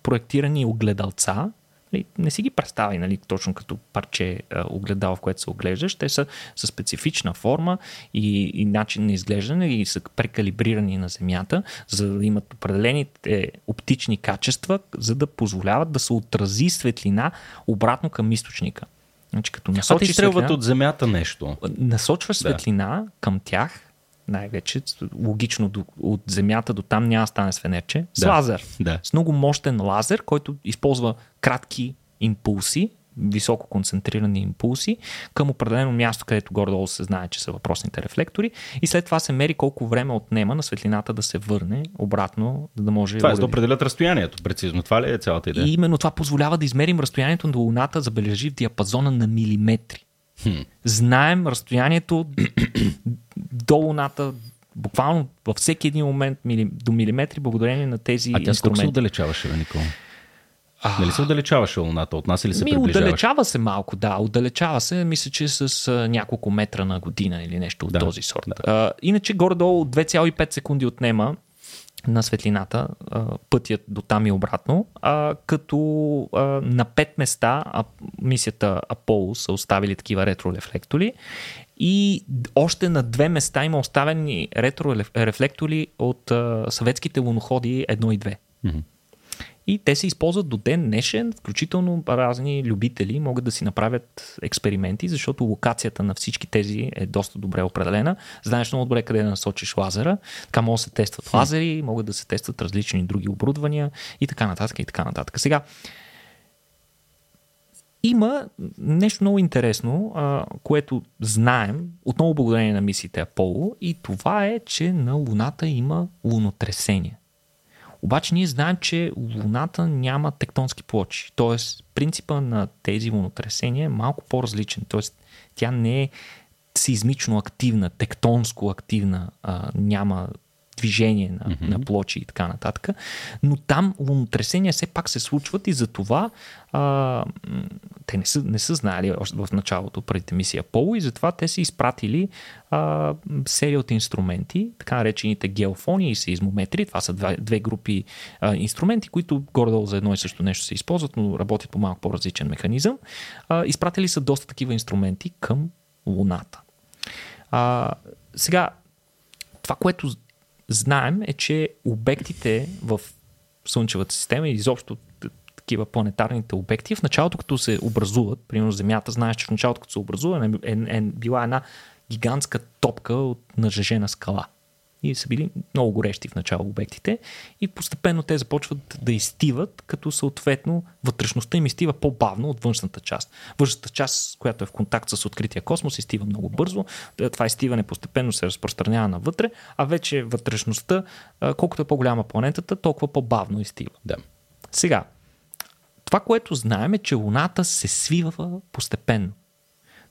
[SPEAKER 2] проектирани огледалца, нали, не си ги представи нали, точно като парче а, огледало, в което се оглеждаш. Те са със специфична форма и, и начин на изглеждане и са прекалибрирани на Земята, за да имат определените оптични качества, за да позволяват да се отрази светлина обратно към източника. Значи, като
[SPEAKER 1] а те изстрелват от Земята нещо.
[SPEAKER 2] Насочваш светлина да. към тях, най-вече логично от Земята до там няма стане с фенерче, с да. лазер.
[SPEAKER 1] Да.
[SPEAKER 2] С много мощен лазер, който използва кратки импулси, високо концентрирани импулси към определено място, където горе-долу се знае, че са въпросните рефлектори и след това се мери колко време отнема на светлината да се върне обратно, да може...
[SPEAKER 1] Това е да определят разстоянието, прецизно. Това ли е цялата идея?
[SPEAKER 2] И именно това позволява да измерим разстоянието до Луната, забележи в диапазона на милиметри. Хм. Знаем разстоянието до Луната, буквално във всеки един момент до милиметри, благодарение на тези
[SPEAKER 1] а тя инструменти. се отдалечаваше, Никола? А... Нали се отдалечаваше Луната от нас или се Ми, приближаваше?
[SPEAKER 2] Отдалечава се малко, да. Отдалечава се, мисля, че с а, няколко метра на година или нещо да, от този сорт. Да. А, иначе горе-долу 2,5 секунди отнема на светлината, пътят до там и обратно, а, като а, на пет места а, мисията Аполо са оставили такива ретрорефлектори и още на две места има оставени ретрорефлектори от а, съветските луноходи 1 и 2. Mm-hmm. И те се използват до ден днешен, включително разни любители могат да си направят експерименти, защото локацията на всички тези е доста добре определена. Знаеш много добре къде да насочиш лазера. Така могат да се тестват лазери, могат да се тестват различни други оборудвания и така нататък и така нататък. Сега, има нещо много интересно, а, което знаем, отново благодарение на мисиите Аполо, и това е, че на Луната има лунотресение. Обаче ние знаем, че Луната няма тектонски плочи. Тоест, принципа на тези лунотресения е малко по-различен. Тоест, тя не е сизмично активна, тектонско активна, а, няма движение на, mm-hmm. на плочи и така нататък. Но там лунотресения все пак се случват и затова а, те не са, не са знали още в началото преди мисия Поло и затова те са изпратили а, серия от инструменти, така наречените геофони и сеизмометри. Това са две, две групи а, инструменти, които горе-долу за едно и също нещо се използват, но работят по малко по-различен механизъм. А, изпратили са доста такива инструменти към Луната. А, сега, това, което знаем е, че обектите в Слънчевата система и изобщо такива планетарните обекти, в началото като се образуват, примерно Земята, знаеш, че в началото като се образува е, е, е била една гигантска топка от нажежена скала и са били много горещи в начало обектите и постепенно те започват да изтиват, като съответно вътрешността им изтива по-бавно от външната част. Външната част, която е в контакт с открития космос, изтива много бързо. Това изтиване постепенно се разпространява навътре, а вече вътрешността, колкото е по-голяма планетата, толкова по-бавно изтива.
[SPEAKER 1] Да.
[SPEAKER 2] Сега, това, което знаем е, че Луната се свива постепенно.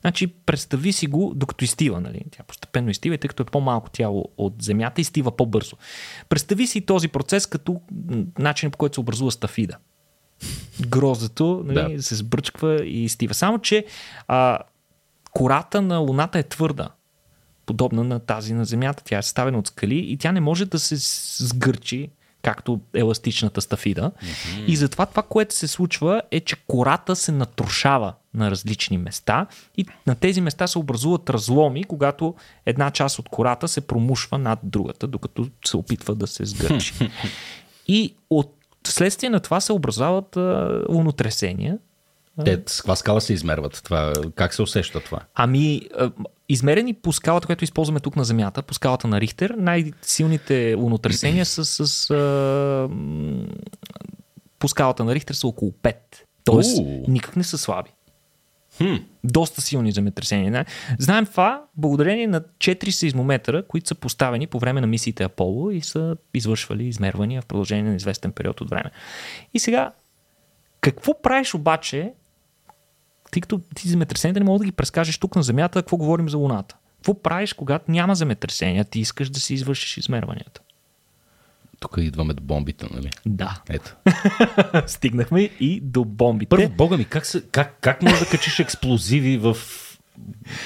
[SPEAKER 2] Значи, представи си го, докато изтива, нали? Тя постепенно изтива, тъй като е по-малко тяло от Земята, изтива по-бързо. Представи си този процес като начин по който се образува стафида. Грозето нали, да. се сбръчква и изтива. Само, че а, кората на Луната е твърда подобна на тази на Земята. Тя е съставена от скали и тя не може да се сгърчи както еластичната стафида. Mm-hmm. И затова това, което се случва е, че кората се натрушава на различни места и на тези места се образуват разломи, когато една част от кората се промушва над другата, докато се опитва да се сгърчи. и от следствие на това се образуват а, лунотресения,
[SPEAKER 1] те с каква скала се измерват? Това, как се усеща това?
[SPEAKER 2] Ами, измерени по скалата, която използваме тук на Земята, по скалата на Рихтер, най-силните лунотресения са с... А, по скалата на Рихтер са около 5. Тоест, uh. никак не са слаби.
[SPEAKER 1] Хм.
[SPEAKER 2] Доста силни земетресения. Знаем това благодарение на 4 сейзмометъра, които са поставени по време на мисиите Аполо и са извършвали измервания в продължение на известен период от време. И сега, какво правиш обаче, тъй като ти земетресенията не мога да ги прескажеш тук на Земята, какво говорим за Луната? Какво правиш, когато няма земетресения, ти искаш да си извършиш измерванията?
[SPEAKER 1] Тук идваме до бомбите, нали?
[SPEAKER 2] Да.
[SPEAKER 1] Ето.
[SPEAKER 2] Стигнахме и до бомбите.
[SPEAKER 1] Първо, бога ми, как, се, как, как може да качиш експлозиви в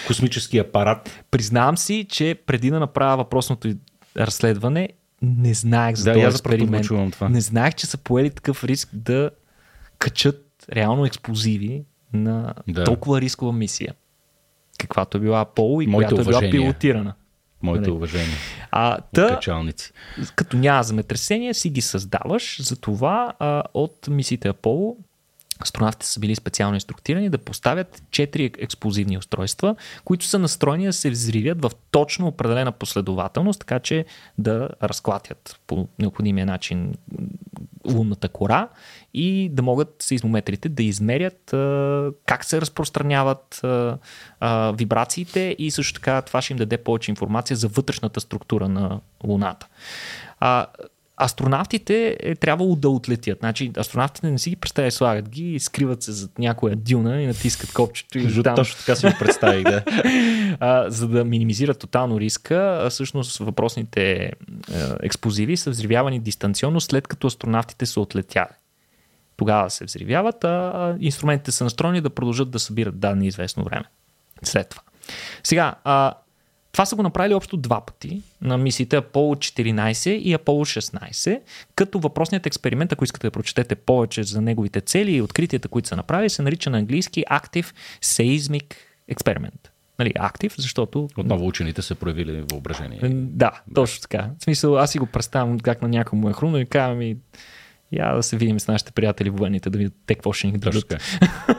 [SPEAKER 1] космически апарат?
[SPEAKER 2] Признавам си, че преди да направя въпросното разследване, не знаех за да, този експеримент.
[SPEAKER 1] това.
[SPEAKER 2] Не знаех, че са поели такъв риск да качат реално експлозиви на
[SPEAKER 1] Да.
[SPEAKER 2] толкова рискова мисия, каквато е била Аполо и
[SPEAKER 1] Моите
[SPEAKER 2] която е била
[SPEAKER 1] уважения.
[SPEAKER 2] пилотирана.
[SPEAKER 1] Моите
[SPEAKER 2] Нали.
[SPEAKER 1] уважения.
[SPEAKER 2] А, та,
[SPEAKER 1] Качалници.
[SPEAKER 2] като няма земетресение, си ги създаваш. Затова а, от мисиите Аполо астронавтите са били специално инструктирани да поставят четири експлозивни устройства, които са настроени да се взривят в точно определена последователност, така че да разклатят по необходимия начин лунната кора и да могат сейзмометрите да измерят а, как се разпространяват а, а, вибрациите и също така това ще им даде повече информация за вътрешната структура на Луната. А, астронавтите е трябвало да отлетят. Значи, астронавтите не си ги представят, слагат ги и скриват се зад някоя дюна и натискат копчето и там,
[SPEAKER 1] Точно така си го представих, да.
[SPEAKER 2] а, за да минимизират тотално риска. А, всъщност въпросните а, експлозиви са взривявани дистанционно след като астронавтите са отлетяли. Тогава се взривяват, а инструментите са настроени да продължат да събират данни известно време. След това. Сега, а, това са го направили общо два пъти на мисиите Apollo 14 и Apollo 16, като въпросният експеримент, ако искате да прочетете повече за неговите цели и откритията, които са направили, се нарича на английски Active Seismic Experiment. Нали, Active, защото
[SPEAKER 1] Отново учените са проявили въображение.
[SPEAKER 2] да, точно така. В смисъл, аз си го представям как на някой му е хрумно и казвам и я да се видим с нашите приятели военните, да видят те какво ще ни дадат.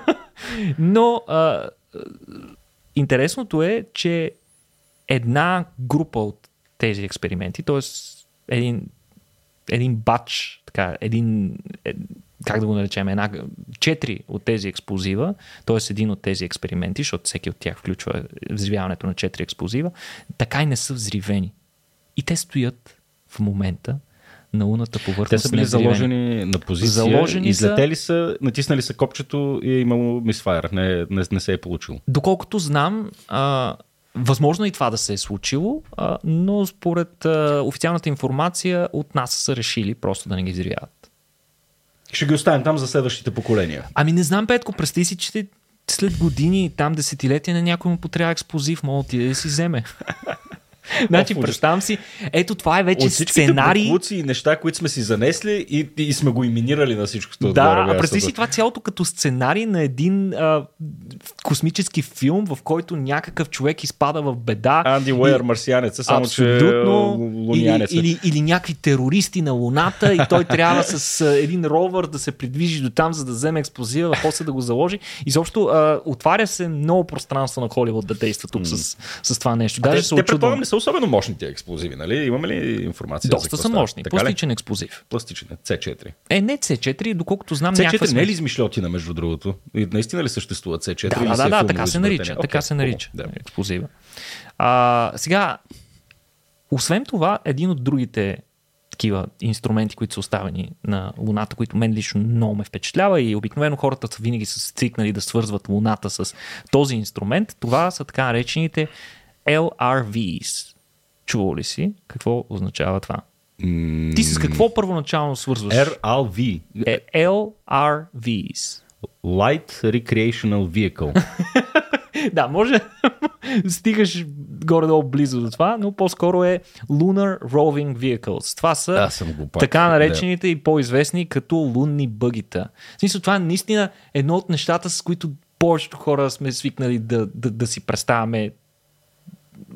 [SPEAKER 2] Но а, интересното е, че една група от тези експерименти, т.е. един, един бач, така, един, е, как да го наречем, една, четири от тези експлозива, т.е. един от тези експерименти, защото всеки от тях включва взривяването на четири експлозива, така и не са взривени. И те стоят в момента на луната повърхност.
[SPEAKER 1] Те са били заложени на позиция,
[SPEAKER 2] Заложени са-
[SPEAKER 1] излетели са, натиснали са копчето и е имало мисфайр. Не, не, не се е получило.
[SPEAKER 2] Доколкото знам, а, възможно е и това да се е случило, а, но според а, официалната информация от нас са решили просто да не ги взривяват.
[SPEAKER 1] Ще ги оставим там за следващите поколения.
[SPEAKER 2] Ами не знам, Петко, представи си, че след години, там десетилетия на някой му потрябва експлозив, мога да си вземе. значи,
[SPEAKER 1] ужас.
[SPEAKER 2] представям си, ето това е вече
[SPEAKER 1] От
[SPEAKER 2] сценарий.
[SPEAKER 1] буклуци и неща, които сме си занесли и, и сме го иминирали на всичкото.
[SPEAKER 2] Да,
[SPEAKER 1] отгоре,
[SPEAKER 2] а представи си това цялото като сценарий на един а, космически филм, в който някакъв човек изпада в беда.
[SPEAKER 1] Анди Уейер, марсианец, само
[SPEAKER 2] Абсолютно.
[SPEAKER 1] че
[SPEAKER 2] Или,
[SPEAKER 1] лунянец. е.
[SPEAKER 2] или, или някакви терористи на Луната и той трябва с а, един ровър да се придвижи до там, за да вземе експлозива, после да го заложи. Изобщо а, отваря се много пространство на Холивуд да действа тук с, с това нещо. Даже
[SPEAKER 1] те,
[SPEAKER 2] се
[SPEAKER 1] те предполагам не са особено мощни тия експлозиви, нали? Имаме ли информация? за
[SPEAKER 2] Доста
[SPEAKER 1] какво
[SPEAKER 2] са мощни.
[SPEAKER 1] Така ли?
[SPEAKER 2] Пластичен експлозив.
[SPEAKER 1] Пластичен. C4.
[SPEAKER 2] Е, не C4, доколкото знам някаква
[SPEAKER 1] C4 не е ли измишлетина, между другото? И наистина ли съществува C4?
[SPEAKER 2] Да, да, да,
[SPEAKER 1] е
[SPEAKER 2] да,
[SPEAKER 1] филмово
[SPEAKER 2] така се нарича.
[SPEAKER 1] Окей,
[SPEAKER 2] така се нарича.
[SPEAKER 1] Да.
[SPEAKER 2] Експлозива. А, сега, освен това, един от другите такива инструменти, които са оставени на Луната, които мен лично много ме впечатлява и обикновено хората са винаги са свикнали да свързват Луната с този инструмент, това са така наречените LRVs. Чувал ли си? Какво означава това?
[SPEAKER 1] М,
[SPEAKER 2] Ти с какво първоначално свързваш?
[SPEAKER 1] RLV.
[SPEAKER 2] Е, LRVs.
[SPEAKER 1] Light Recreational Vehicle.
[SPEAKER 2] да, може стигаш горе-долу близо до това, но по-скоро е Lunar Roving Vehicles. Това са
[SPEAKER 1] Аз съм глупак.
[SPEAKER 2] така наречените и по-известни като лунни бъгита. В смисъл, това е наистина едно от нещата, с които повечето хора сме свикнали да, да, да си представяме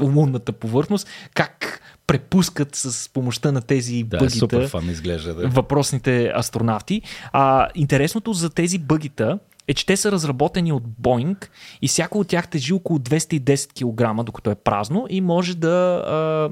[SPEAKER 2] лунната повърхност, как препускат с помощта на тези
[SPEAKER 1] Да,
[SPEAKER 2] бъгита
[SPEAKER 1] супер фан изглежда. Да.
[SPEAKER 2] въпросните астронавти. А, интересното за тези бъгита е, че те са разработени от Boeing и всяко от тях тежи около 210 кг, докато е празно и може да, а,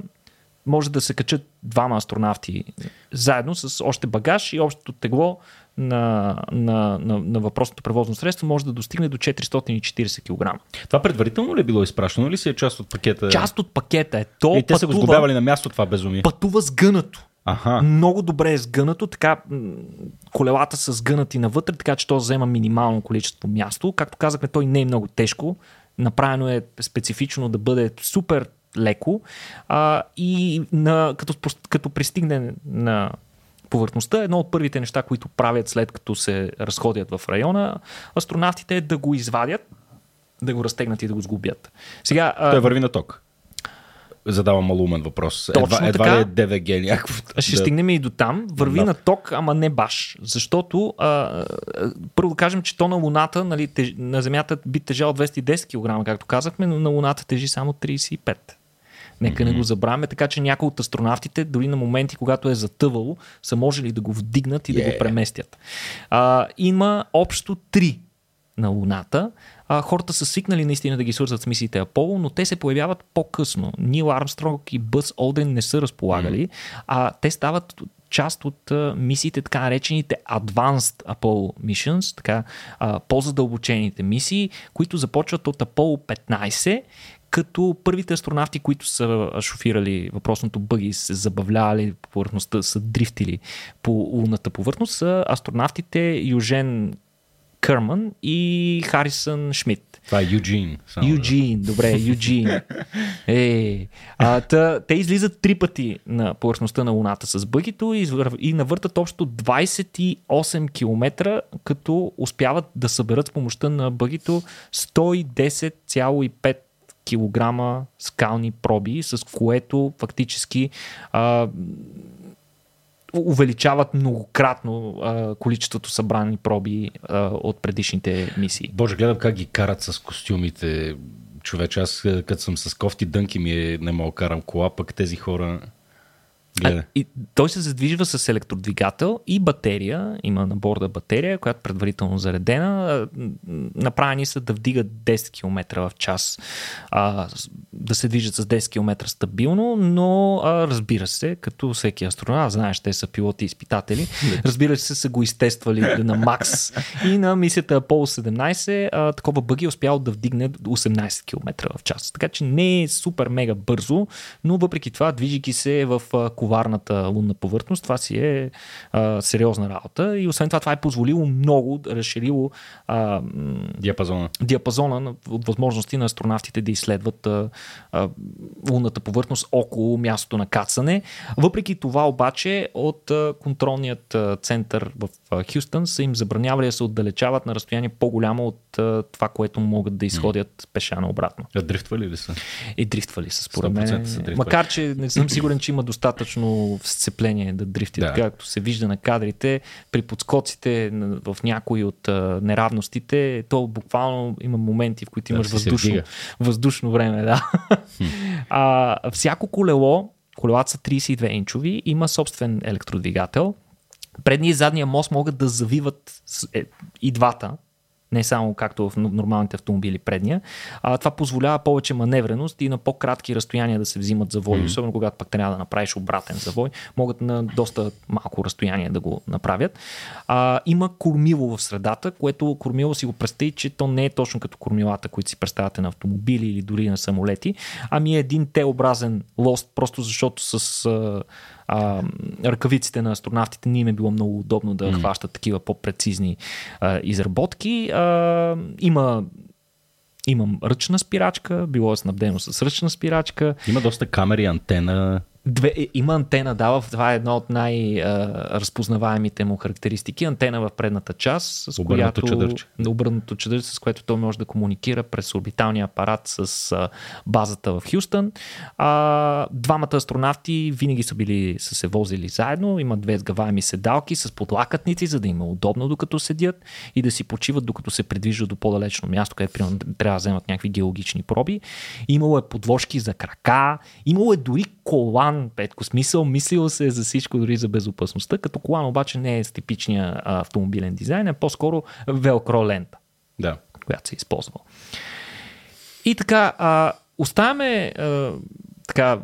[SPEAKER 2] може да се качат двама астронавти заедно с още багаж и общото тегло на, на, на, на въпросното превозно средство може да достигне до 440 кг.
[SPEAKER 1] Това предварително ли е било изпращано или си е част от пакета?
[SPEAKER 2] Част от пакета е то
[SPEAKER 1] И те са го
[SPEAKER 2] пътува,
[SPEAKER 1] сглобявали на място това безумие.
[SPEAKER 2] пътува сгънато.
[SPEAKER 1] Аха.
[SPEAKER 2] Много добре е сгънато, така колелата са сгънати навътре, така че то взема минимално количество място. Както казахме, той не е много тежко. Направено е специфично да бъде супер леко а, и на, като, като пристигне на повърхността, едно от първите неща, които правят след като се разходят в района, астронавтите е да го извадят, да го разтегнат и да го сглобят. Сега,
[SPEAKER 1] Той върви на ток. задавам малумен въпрос.
[SPEAKER 2] Точно
[SPEAKER 1] едва, едва
[SPEAKER 2] така.
[SPEAKER 1] ли е ДВГ някакво.
[SPEAKER 2] Ще да. стигнем и до там. Върви
[SPEAKER 1] Да.
[SPEAKER 2] на ток, ама не баш. Защото, а, а, първо да кажем, че то на Луната, нали, теж, на Земята би тежал 210 кг, както казахме, но на Луната тежи само 35. Нека не го забравяме, така че някои от астронавтите, дори на моменти, когато е затъвало, са можели да го вдигнат и да го преместят. А, има общо три на Луната. А, хората са свикнали наистина да ги свързват с мисиите Аполо, но те се появяват по-късно. Нил Армстронг и Бъс Олден не са разполагали, а те стават част от а, мисиите, така наречените Advanced Apollo Missions, така а, по-задълбочените мисии, които започват от Apollo 15, като първите астронавти, които са шофирали въпросното бъги, се забавлявали по повърхността, са дрифтили по лунната повърхност, са астронавтите Южен Кърман и Харисън Шмидт.
[SPEAKER 1] Това е Юджин. само да-
[SPEAKER 2] Юджин, добре, Юджин. Е, а, та, те излизат три пъти на повърхността на Луната с бъгито и, и навъртат общо 28 км, като успяват да съберат с помощта на бъгито 110,5 килограма скални проби, с което фактически а, увеличават многократно а, количеството събрани проби а, от предишните мисии.
[SPEAKER 1] Боже, гледам как ги карат с костюмите. Човече, аз като съм с кофти дънки ми е, не мога карам кола, пък тези хора...
[SPEAKER 2] А, и той се задвижва с електродвигател и батерия. Има на борда батерия, която предварително заредена. Направени са да вдигат 10 км в час, а, да се движат с 10 км стабилно, но а, разбира се, като всеки астронавт, знаеш, те са пилоти и изпитатели, разбира се, са го изтествали на макс. И на мисията Apollo 17 а, такова бъги е успял да вдигне до 18 км в час. Така че не е супер мега бързо, но въпреки това, движики се в а, коварната лунна повърхност, това си е а, сериозна работа и освен това това е позволило много, разширило а,
[SPEAKER 1] Диапазона.
[SPEAKER 2] диапазона на- от възможности на астронавтите да изследват а, а, лунната повърхност около мястото на кацане. Въпреки това обаче от а, контролният а, център в а, Хюстън са им забранявали да се отдалечават на разстояние по-голямо от а, това, което могат да изходят пеша наобратно.
[SPEAKER 1] А дрифтвали ли са?
[SPEAKER 2] И дрифтвали са според
[SPEAKER 1] 100%
[SPEAKER 2] мен.
[SPEAKER 1] са дрифтвали.
[SPEAKER 2] Макар, че не съм сигурен, че има достатъчно сцепление да дрифтят,
[SPEAKER 1] Да.
[SPEAKER 2] да. както се вижда на кадрите. При подскоците в някои от а, неравностите, то буквално има моменти, в които
[SPEAKER 1] Да,
[SPEAKER 2] имаш
[SPEAKER 1] се
[SPEAKER 2] въздушно, въздушно време. Да. а, всяко колело, колелата са 32 инчови, има собствен електродвигател. Предния и задния мост могат да завиват е, и двата, не само както в нормалните автомобили предния. А, това позволява повече маневреност и на по-кратки разстояния да се взимат завои, mm-hmm. особено когато пък трябва да направиш обратен завой, могат на доста малко разстояние да го направят. А, има кормило в средата, което кормило си го представи, че то не е точно като кормилата, които си представяте на автомобили или дори на самолети, ами е един Т-образен лост, просто защото с а, а, ръкавиците на астронавтите не им е било много удобно да mm. хващат такива по-прецизни а, изработки. А, има Имам ръчна спирачка, било е снабдено с ръчна спирачка.
[SPEAKER 1] Има доста камери, антена.
[SPEAKER 2] Две, е, има антена, да, това е една от най-разпознаваемите му характеристики. Антена в предната част, с
[SPEAKER 1] Обърнато
[SPEAKER 2] която,
[SPEAKER 1] чадърче.
[SPEAKER 2] обърнато чадърче, с което той може да комуникира през орбиталния апарат с а, базата в Хюстън. А, двамата астронавти винаги са били, са се возили заедно, имат две сгъваеми седалки с подлакътници, за да им е удобно докато седят и да си почиват докато се придвижват до по-далечно място, където примерно, трябва да вземат някакви геологични проби. Имало е подложки за крака, имало е дори колан, Петко, смисъл, мислило се е за всичко, дори за безопасността, като колан обаче не е с типичния автомобилен дизайн, а по-скоро велкро лента
[SPEAKER 1] Да.
[SPEAKER 2] която се използва. И така, а, оставяме а, така,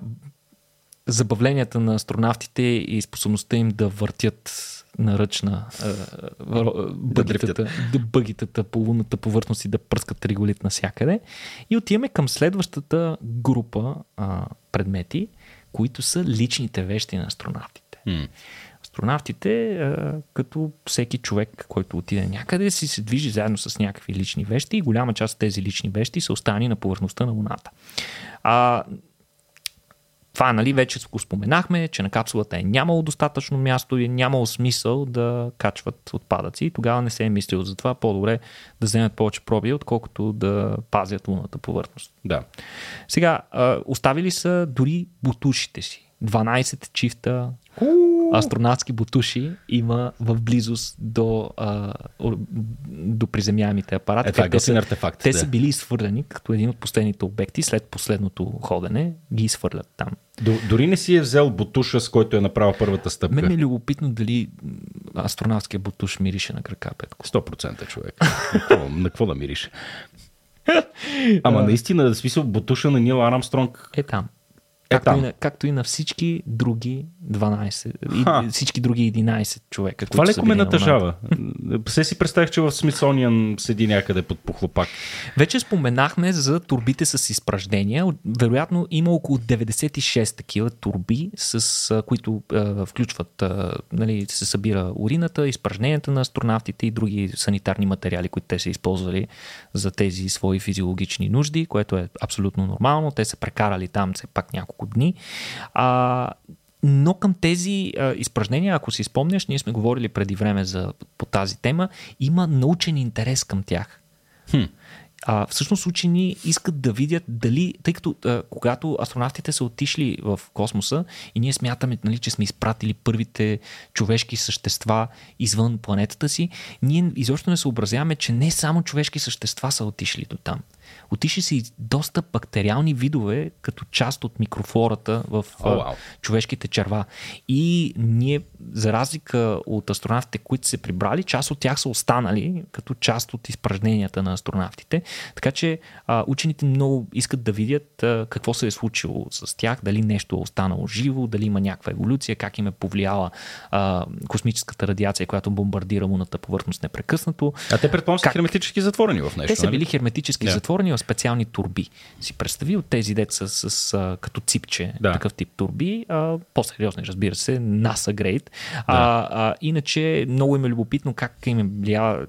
[SPEAKER 2] забавленията на астронавтите и способността им да въртят на ръчна а, бъгитата, да бъгитата по лунната повърхност и да пръскат реголит навсякъде. И отиваме към следващата група а, предмети, които са личните вещи на астронавтите.
[SPEAKER 1] М.
[SPEAKER 2] Астронавтите, като всеки човек, който отиде някъде, си се движи заедно с някакви лични вещи и голяма част от тези лични вещи са останали на повърхността на Луната. А, това, нали, вече го споменахме, че на капсулата е нямало достатъчно място и е нямало смисъл да качват отпадъци. И тогава не се е мислил за това. По-добре да вземат повече проби, отколкото да пазят луната повърхност.
[SPEAKER 1] Да.
[SPEAKER 2] Сега, оставили са дори бутушите си. 12 чифта астронавтски бутуши има в близост до, а, до приземяемите апарати.
[SPEAKER 1] Е, това е
[SPEAKER 2] те, са,
[SPEAKER 1] артефакт,
[SPEAKER 2] те
[SPEAKER 1] да.
[SPEAKER 2] са били изхвърлени като един от последните обекти след последното ходене. Ги изхвърлят там.
[SPEAKER 1] Дори не си е взел бутуша, с който е направил първата стъпка.
[SPEAKER 2] Мен е любопитно дали астронавтския бутуш мирише на крака, Петко.
[SPEAKER 1] 100% човек. на какво да мирише? Ама наистина, в смисъл, бутуша на Нил Арамстронг
[SPEAKER 2] е там.
[SPEAKER 1] Е,
[SPEAKER 2] както,
[SPEAKER 1] там.
[SPEAKER 2] и на, както и на всички други 12,
[SPEAKER 1] Ха.
[SPEAKER 2] и, всички други 11 човека.
[SPEAKER 1] Това леко ме натъжава. Се си представих, че в Смитсониан седи някъде под похлопак.
[SPEAKER 2] Вече споменахме за турбите с изпражнения. Вероятно има около 96 такива турби, с които а, включват, а, нали, се събира урината, изпражненията на астронавтите и други санитарни материали, които те са използвали за тези свои физиологични нужди, което е абсолютно нормално. Те са прекарали там все пак няколко дни. А, но към тези а, изпражнения, ако си спомняш, ние сме говорили преди време за, по тази тема, има научен интерес към тях.
[SPEAKER 1] Хм.
[SPEAKER 2] А, всъщност учени искат да видят дали, тъй като а, когато астронавтите са отишли в космоса и ние смятаме, нали, че сме изпратили първите човешки същества извън планетата си, ние изобщо не съобразяваме, че не само човешки същества са отишли до там. Отишли са и доста бактериални видове, като част от микрофлората в а,
[SPEAKER 1] вау.
[SPEAKER 2] човешките черва. И ние, за разлика от астронавтите, които се прибрали, част от тях са останали като част от изпражненията на астронавтите. Така че а, учените много искат да видят а, какво се е случило с тях, дали нещо е останало живо, дали има някаква еволюция, как им е повлияла а, космическата радиация, която бомбардира луната повърхност непрекъснато.
[SPEAKER 1] А те предполагам са
[SPEAKER 2] Как?
[SPEAKER 1] херметически затворени в нещо.
[SPEAKER 2] Те са
[SPEAKER 1] нали?
[SPEAKER 2] били херметически
[SPEAKER 1] Да.
[SPEAKER 2] затворени в специални турби. Си представи от тези деца с, с, като ципче,
[SPEAKER 1] Да.
[SPEAKER 2] такъв тип турби, а, по-сериозни, разбира се, NASA Grade. А, а, иначе много им е любопитно как им е влияла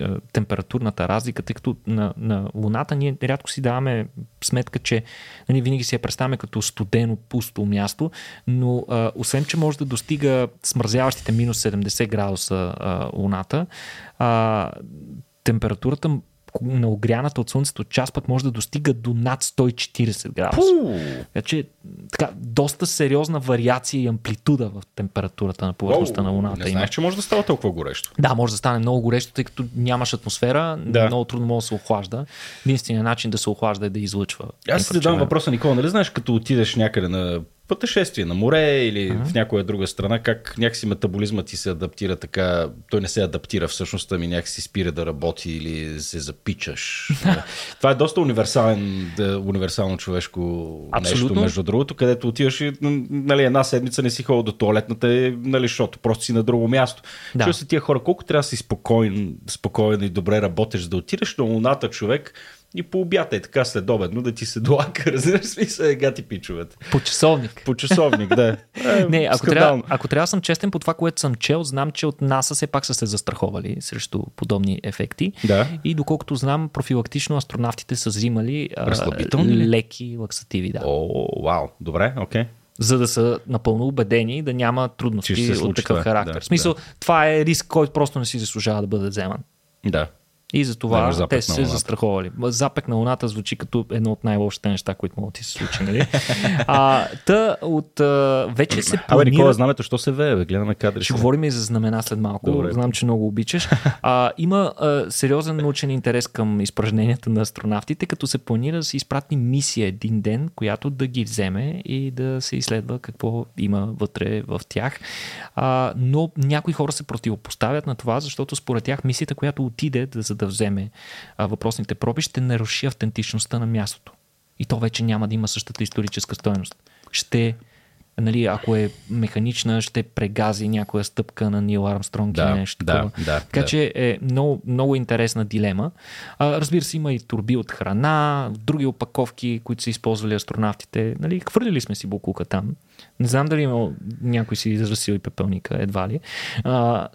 [SPEAKER 2] а, температурната разлика, тъй като на, на Луната ние рядко си даваме сметка, че нали, винаги си я представяме като студено, пусто място, но а, освен, че може да достига смързяващите минус 70 градуса а, Луната, а, температурата на огряната от Слънцето част пък може да достига до над 140 градуса. Така че така, доста сериозна вариация и амплитуда в температурата на повърхността
[SPEAKER 1] Оу,
[SPEAKER 2] на Луната.
[SPEAKER 1] Не знаеш, че може да става толкова горещо.
[SPEAKER 2] Да, може да стане много горещо, тъй като нямаш атмосфера,
[SPEAKER 1] Да.
[SPEAKER 2] много трудно може да се охлажда. Единственият начин да се охлажда е да излъчва.
[SPEAKER 1] Аз си задам въпроса, Никола, нали знаеш, като отидеш някъде на пътешествие на море или uh-huh. в някоя друга страна, как някакси метаболизмът ти се адаптира така, той не се адаптира всъщност, ами някакси спира да работи или се запичаш. Това е доста универсален, да, универсално човешко
[SPEAKER 2] Абсолютно.
[SPEAKER 1] нещо, между другото, където отиваш и нали, една седмица не си ходил до туалетната, нали, защото просто си на друго място.
[SPEAKER 2] Да.
[SPEAKER 1] Да. се тия хора, колко трябва да си спокоен, спокоен и добре работеш, да отидеш на луната човек и по обята е така следобедно да ти се долака, разбираш ли се, гати пичовете.
[SPEAKER 2] По часовник.
[SPEAKER 1] По часовник, да. Е,
[SPEAKER 2] Не, ако трябва, ако трябва да съм честен по това, което съм чел, знам, че от НАСА все пак са се застраховали срещу подобни ефекти.
[SPEAKER 1] Да.
[SPEAKER 2] И доколкото знам, профилактично астронавтите са взимали а, леки лаксативи, да.
[SPEAKER 1] О, вау, добре, окей.
[SPEAKER 2] за да са напълно убедени да няма трудности
[SPEAKER 1] се
[SPEAKER 2] от
[SPEAKER 1] случи
[SPEAKER 2] такъв характер.
[SPEAKER 1] Да,
[SPEAKER 2] в смисъл, това е риск, който просто не си заслужава да бъде вземан.
[SPEAKER 1] Да.
[SPEAKER 2] И за
[SPEAKER 1] Да,
[SPEAKER 2] това
[SPEAKER 1] запек
[SPEAKER 2] те са се застраховали. Запек на Луната звучи като едно от най-лошите неща, които могат да ти се случи. Нали? а, та от а, вече се
[SPEAKER 1] Абе,
[SPEAKER 2] планира...
[SPEAKER 1] Никола, знамето, що се вее, бе? Гледаме кадри.
[SPEAKER 2] Ще говорим и за знамена след малко.
[SPEAKER 1] Добре.
[SPEAKER 2] Знам, че много обичаш. А, има а, сериозен научен интерес към изпражненията на астронавтите, като се планира да се изпрати мисия един ден, която да ги вземе и да се изследва какво има вътре в тях. А, но някои хора се противопоставят на това, защото според тях мисията, която отиде да, да вземе а, въпросните проби, ще наруши автентичността на мястото. И то вече няма да има същата историческа стоеност. Ще нали, ако е механична, ще прегази някоя стъпка на Нил Армстронг
[SPEAKER 1] Да,
[SPEAKER 2] или нещо
[SPEAKER 1] да,
[SPEAKER 2] такова.
[SPEAKER 1] да,
[SPEAKER 2] така
[SPEAKER 1] да.
[SPEAKER 2] че е много, много интересна дилема. А, разбира се, има и турби от храна, други опаковки, които са използвали астронавтите. Нали, хвърлили сме си буклука там. Не знам дали има някой си изразил и пепелника, едва ли. А,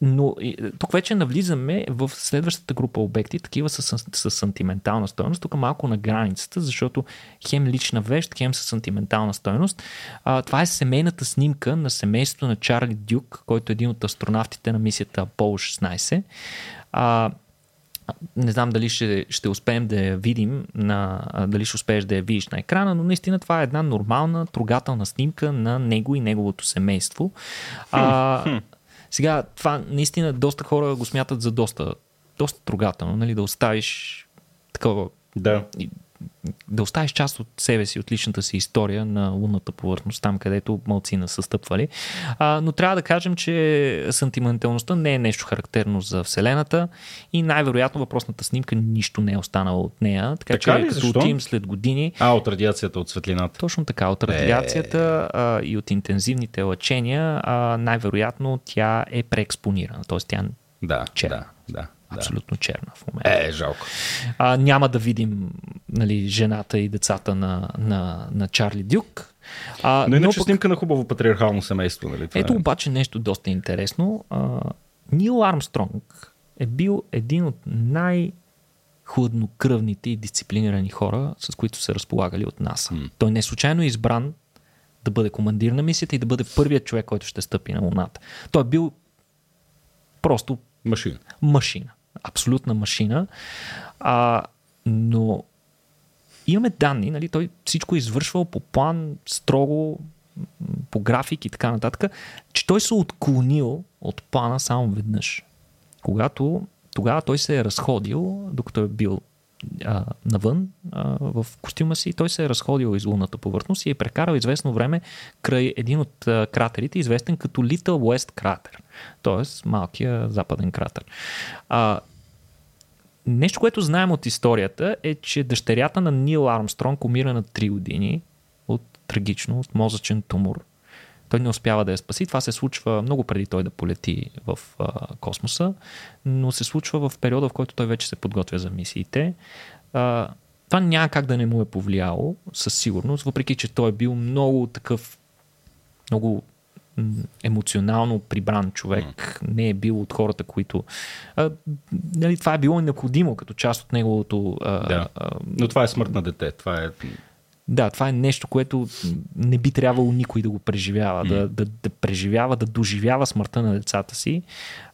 [SPEAKER 2] но тук вече навлизаме в следващата група обекти, такива с, с, сантиментална стоеност, тук малко на границата, защото хем лична вещ, хем с сантиментална стоеност. Това е семейната снимка на семейството на Чарли Дюк, който е един от астронавтите на мисията Apollo 16. А, не знам дали ще, ще успеем да я видим, на, дали ще успееш да я видиш на екрана, но наистина това е една нормална, трогателна снимка на него и неговото семейство. А, сега, това наистина доста хора го смятат за доста, доста трогателно, нали, да оставиш такова
[SPEAKER 1] да
[SPEAKER 2] да оставиш част от себе си, от личната си история на лунната повърхност, там където малцина са стъпвали. А, но трябва да кажем, че сантименталността не е нещо характерно за Вселената и най-вероятно въпросната снимка нищо не е останало от нея. Така, така че ли? като отим след години...
[SPEAKER 1] А, от радиацията, от светлината.
[SPEAKER 2] Точно така, от радиацията е... а, и от интензивните лъчения, а, най-вероятно тя е преекспонирана, т.е. тя
[SPEAKER 1] да, черна. да, да
[SPEAKER 2] абсолютно черна в момента.
[SPEAKER 1] Е, жалко.
[SPEAKER 2] А, няма да видим нали, жената и децата на, на, на Чарли Дюк.
[SPEAKER 1] А, но иначе но пък... снимка на хубаво патриархално семейство. Нали?
[SPEAKER 2] Това Ето е. обаче нещо доста интересно. А, Нил Армстронг е бил един от най- хладнокръвните и дисциплинирани хора, с които се разполагали от НАСА. Mm. Той не случайно е избран да бъде командир на мисията и да бъде първият човек, който ще стъпи на Луната. Той е бил просто
[SPEAKER 1] машина.
[SPEAKER 2] Машина абсолютна машина. А, но имаме данни, нали, той всичко е извършвал по план, строго, по график и така нататък, че той се отклонил от плана само веднъж. Когато тогава той се е разходил, докато е бил а, навън а, в костюма си, той се е разходил из лунната повърхност и е прекарал известно време край един от а, кратерите, известен като Little West кратер, т.е. малкия западен кратер. А, нещо, което знаем от историята е, че дъщерята на Нил Армстронг умира на 3 години от трагично, от мозъчен тумор. Той не успява да я спаси. Това се случва много преди той да полети в а, космоса, но се случва в периода, в който той вече се подготвя за мисиите. А, това няма как да не му е повлияло, със сигурност, въпреки че той е бил много такъв, много емоционално прибран човек, не е бил от хората, които... А, нали, това е било необходимо като част от неговото... А,
[SPEAKER 1] да. А, но това е смърт на дете. Това е
[SPEAKER 2] да, това е нещо, което не би трябвало никой да го преживява, mm. да, да, да преживява, да доживява смъртта на децата си,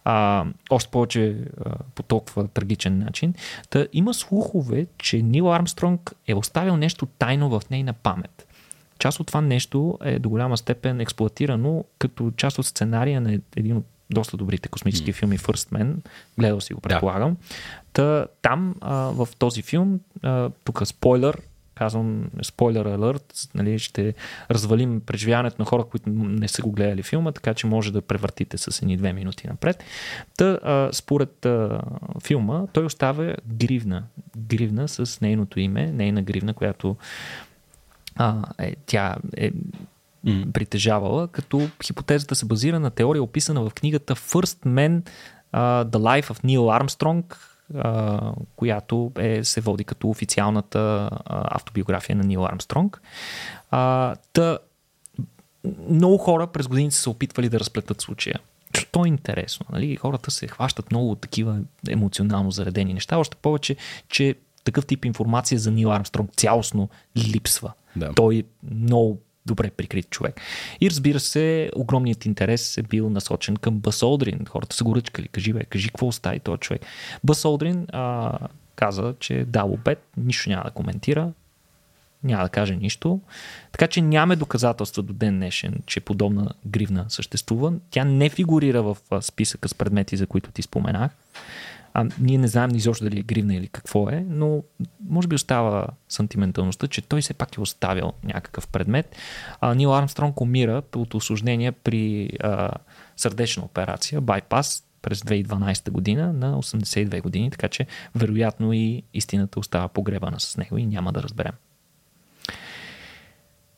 [SPEAKER 2] а, още повече а, по толкова трагичен начин. Та има слухове, че Нил Армстронг е оставил нещо тайно в нейна памет. Част от това нещо е до голяма степен експлуатирано като част от сценария на един от доста добрите космически mm. филми First Man. Гледал си го, предполагам. Да. Та, там а, в този филм, а, тук спойлер, казвам спойлер алерт, нали, ще развалим преживяването на хора, които не са го гледали филма, така че може да превъртите с едни две минути напред. Та, а, според а, филма, той оставя гривна, гривна с нейното име, нейна гривна, която а, е, тя е mm. притежавала, като хипотезата се базира на теория, описана в книгата First Man, uh, The Life of Neil Armstrong, uh, която е, се води като официалната uh, автобиография на Нил Армстронг. Uh, та, много хора през годините са се опитвали да разплетат случая. Що е интересно? Нали? Хората се хващат много от такива емоционално заредени неща, още повече, че такъв тип информация за Нил Армстронг цялостно липсва. Да. Той е много добре прикрит човек. И разбира се, огромният интерес е бил насочен към Бъс Олдрин. Хората са го ръчкали. Кажи, бе, кажи какво остави този човек. Бъс Олдрин а, каза, че дал обед, нищо няма да коментира, няма да каже нищо. Така че нямаме доказателства до ден днешен, че подобна гривна съществува. Тя не фигурира в списъка с предмети, за които ти споменах. А, ние не знаем изобщо дали е гривна или какво е, но може би остава сантименталността, че той все пак е оставил някакъв предмет. А, Нил Армстронг умира от осложнение при а, сърдечна операция, байпас, през 2012 година на 82 години, така че вероятно и истината остава погребана с него и няма да разберем.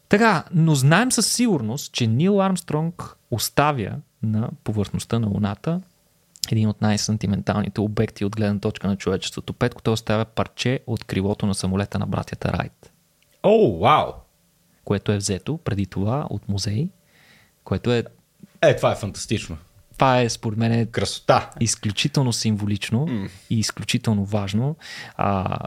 [SPEAKER 2] Така, но знаем със сигурност, че Нил Армстронг оставя на повърхността на Луната един от най-сантименталните обекти от гледна точка на човечеството. Петко той оставя парче от крилото на самолета на братята Райт.
[SPEAKER 1] О, oh, вау!
[SPEAKER 2] Което е взето преди това от музей, което е...
[SPEAKER 1] Е, това е фантастично.
[SPEAKER 2] това е според мен
[SPEAKER 1] Красота.
[SPEAKER 2] изключително символично mm. и изключително важно. А,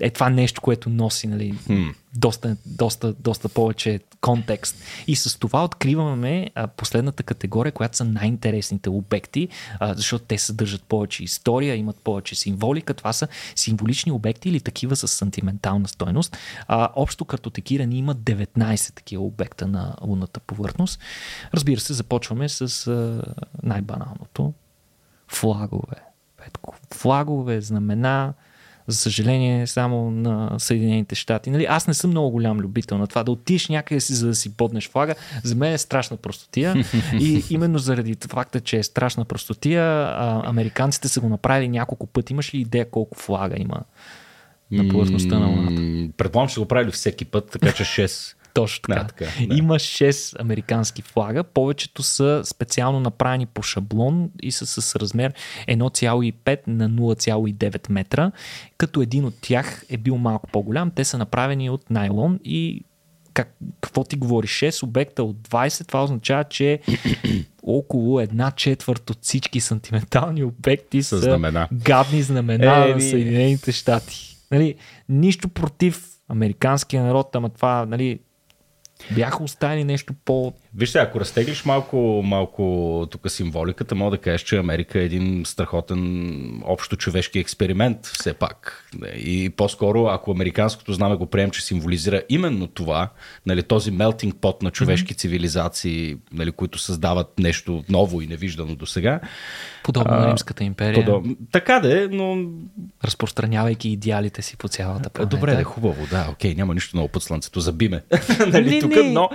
[SPEAKER 2] е това нещо, което носи нали, hmm. доста, доста, доста повече контекст. И с това откриваме а, последната категория, която са най-интересните обекти, а, защото те съдържат повече история, имат повече символика. Това са символични обекти или такива с сантиментална стойност. А, общо картотекирани има 19 такива обекта на лунната повърхност. Разбира се, започваме с а, най-баналното. Флагове. Флагове, знамена, за съжаление, само на Съединените щати. Нали, аз не съм много голям любител на това да отидеш някъде си, за да си поднеш флага. За мен е страшна простотия. И именно заради факта, че е страшна простотия, американците са го направили няколко пъти. Имаш ли идея колко флага има на повърхността на Луната?
[SPEAKER 1] Предполагам, че го правили всеки път, така че 6.
[SPEAKER 2] Точно така. Да, така да. Има 6 американски флага. Повечето са специално направени по шаблон и са с размер 1,5 на 0,9 метра, като един от тях е бил малко по-голям. Те са направени от найлон и как, какво ти говори? 6 обекта от 20, това означава, че около една четвърт от всички сантиментални обекти са знамена. гадни знамена е, на Съединените щати. Нали, нищо против американския народ, ама това, нали, Бяха оставили нещо по...
[SPEAKER 1] Вижте, ако разтеглиш малко, малко тук символиката, мога да кажеш, че Америка е един страхотен общо човешки експеримент все пак. И по-скоро, ако американското знаме го прием, че символизира именно това, нали, този мелтинг пот на човешки mm-hmm. цивилизации, нали, които създават нещо ново и невиждано до сега.
[SPEAKER 2] Подобно на Римската империя. Подоб...
[SPEAKER 1] Така да е, но...
[SPEAKER 2] Разпространявайки идеалите си по цялата планета.
[SPEAKER 1] Добре, е хубаво, да, окей, няма нищо много под слънцето, забиме. нали, тук, но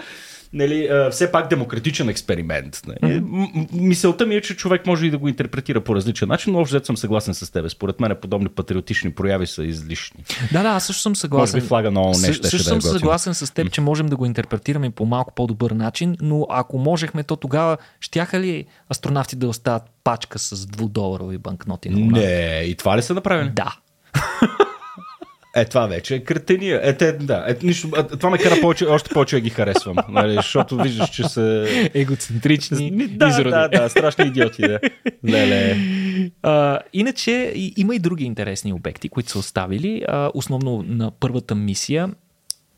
[SPEAKER 1] нали, все пак демократичен експеримент. Нали. Mm-hmm. Мисълта ми е, че човек може и да го интерпретира по различен начин, но общо съм съгласен с теб. Според мен подобни патриотични прояви са излишни.
[SPEAKER 2] Да, да, аз също съм съгласен.
[SPEAKER 1] Може би флага на ООН
[SPEAKER 2] също, също съм да е съгласен с теб, че можем да го интерпретираме по малко по-добър начин, но ако можехме, то тогава щяха ли астронавти да остават пачка с 2-доларови банкноти?
[SPEAKER 1] Не, и това ли са направени?
[SPEAKER 2] Да.
[SPEAKER 1] Е, това вече е кретения. Е, те, да, е, нищо, това ме кара повече, още повече да ги харесвам. Нали, защото виждаш, че са...
[SPEAKER 2] Егоцентрични
[SPEAKER 1] да, изроди. Да, да, страшни идиоти, да. Леле.
[SPEAKER 2] А, иначе има и други интересни обекти, които са оставили. А, основно на първата мисия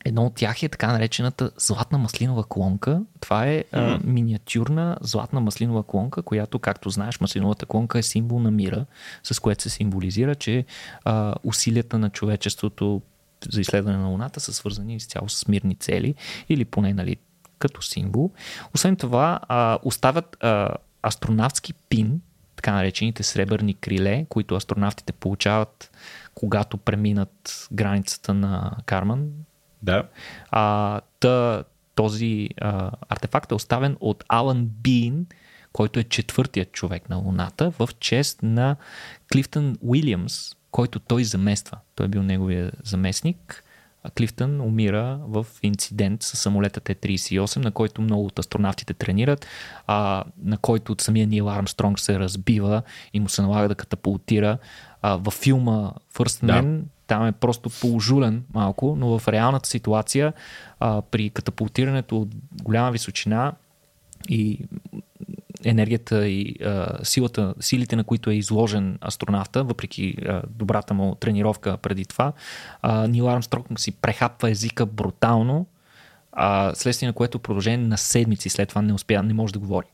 [SPEAKER 2] Едно от тях е така наречената златна маслинова клонка. Това е mm-hmm. а, миниатюрна златна маслинова клонка, която, както знаеш, маслиновата клонка е символ на мира, с което се символизира, че а, усилията на човечеството за изследване на Луната са свързани изцяло с мирни цели или поне нали, като символ. Освен това, а, оставят а, астронавтски пин, така наречените сребърни криле, които астронавтите получават когато преминат границата на Карман,
[SPEAKER 1] да.
[SPEAKER 2] А, та, този а, артефакт е оставен от Алан Бин, който е четвъртият човек на Луната, в чест на Клифтън Уилямс, който той замества. Той е бил неговия заместник. А Клифтън умира в инцидент с самолета Т-38, на който много от астронавтите тренират, а, на който от самия Нил Армстронг се разбива и му се налага да катапултира. А, във филма First Man да там е просто положулен малко, но в реалната ситуация а, при катапултирането от голяма височина и енергията и а, силата, силите, на които е изложен астронавта, въпреки а, добрата му тренировка преди това, а, Нил Армстронг си прехапва езика брутално, а, следствие на което продължение на седмици след това не успя, не може да говори.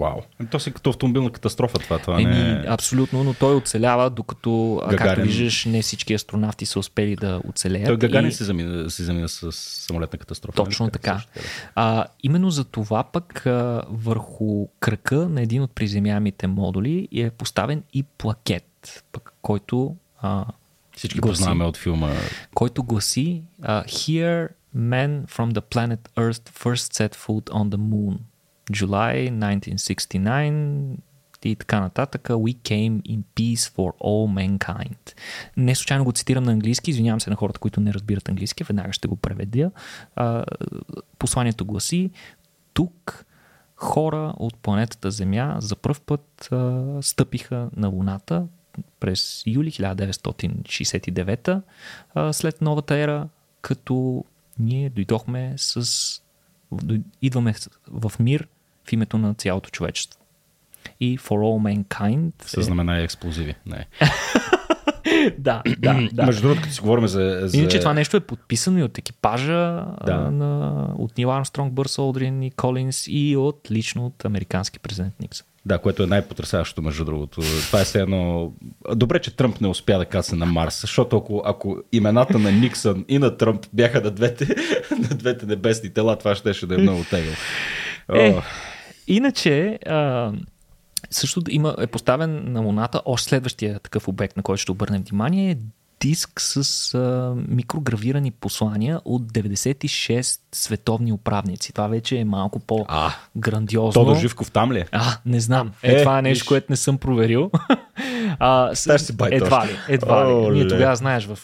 [SPEAKER 1] Вау. То си като автомобилна катастрофа това. това
[SPEAKER 2] Еми,
[SPEAKER 1] не... е...
[SPEAKER 2] Абсолютно, но той оцелява, докато, Гагарин... както виждаш, не всички астронавти са успели да оцелеят.
[SPEAKER 1] Той Гагарин и... се, замина, се замина с самолетна катастрофа.
[SPEAKER 2] Точно нали? така. А, именно за това пък а, върху кръка на един от приземяемите модули е поставен и плакет, пък, който а,
[SPEAKER 1] всички гласи, познаваме от филма.
[SPEAKER 2] Който гласи uh, Here men from the planet Earth first set foot on the moon. July 1969 и така нататък. We came in peace for all mankind. Не случайно го цитирам на английски, извинявам се на хората, които не разбират английски, веднага ще го преведя. посланието гласи, тук хора от планетата Земя за първ път стъпиха на Луната през юли 1969 а, след новата ера, като ние дойдохме с идваме в мир в името на цялото човечество. И For All Mankind...
[SPEAKER 1] С знамена и експлозиви. Не.
[SPEAKER 2] да, да, да.
[SPEAKER 1] Между другото, като си говорим за, за...
[SPEAKER 2] Иначе това нещо е подписано и от екипажа да. на, от Нил Армстронг, Бърс Олдрин и Колинс и от лично от американски президент Никсън.
[SPEAKER 1] Да, което е най-потрясаващото, между другото. Това е все едно... Добре, че Тръмп не успя да кацне на Марс, защото ако, ако имената на Никсън и на Тръмп бяха на двете, на двете небесни тела, това ще, да е много тегло.
[SPEAKER 2] Е, иначе, а, също има, е поставен на Луната още следващия такъв обект, на който ще обърнем внимание, е диск с а, микрогравирани послания от 96 световни управници. Това вече е малко по-грандиозно.
[SPEAKER 1] Тодор Живков там ли е?
[SPEAKER 2] А, не знам. Е, е това е нещо, което не съм проверил.
[SPEAKER 1] а, с, си
[SPEAKER 2] едва ли, едва ли. Ние тогава знаеш в,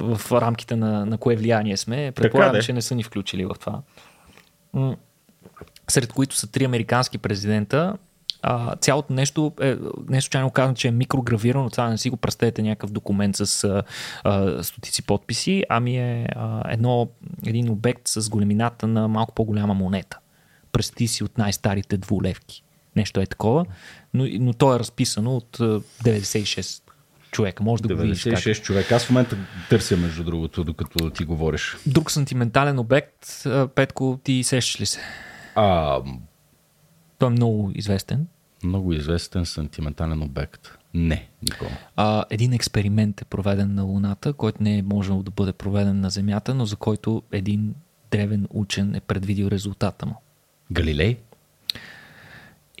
[SPEAKER 2] в рамките на, на кое влияние сме. Предполагам, че не са ни включили в това. Сред които са три американски президента, а, цялото нещо е, не случайно казвам, че е микрогравирано, това не си го представете някакъв документ с а, а, стотици подписи, ами е а, едно, един обект с големината на малко по-голяма монета. Прести си от най-старите двулевки. Нещо е такова, но, но то е разписано от 96 човека. Може да 96 го видиш.
[SPEAKER 1] 96 как... човека. Аз в момента търся, между другото, докато ти говориш.
[SPEAKER 2] Друг сантиментален обект, Петко, ти сещаш ли се?
[SPEAKER 1] А,
[SPEAKER 2] той е много известен.
[SPEAKER 1] Много известен сантиментален обект. Не, Никола.
[SPEAKER 2] А, един експеримент е проведен на Луната, който не е можел да бъде проведен на Земята, но за който един древен учен е предвидил резултата му.
[SPEAKER 1] Галилей?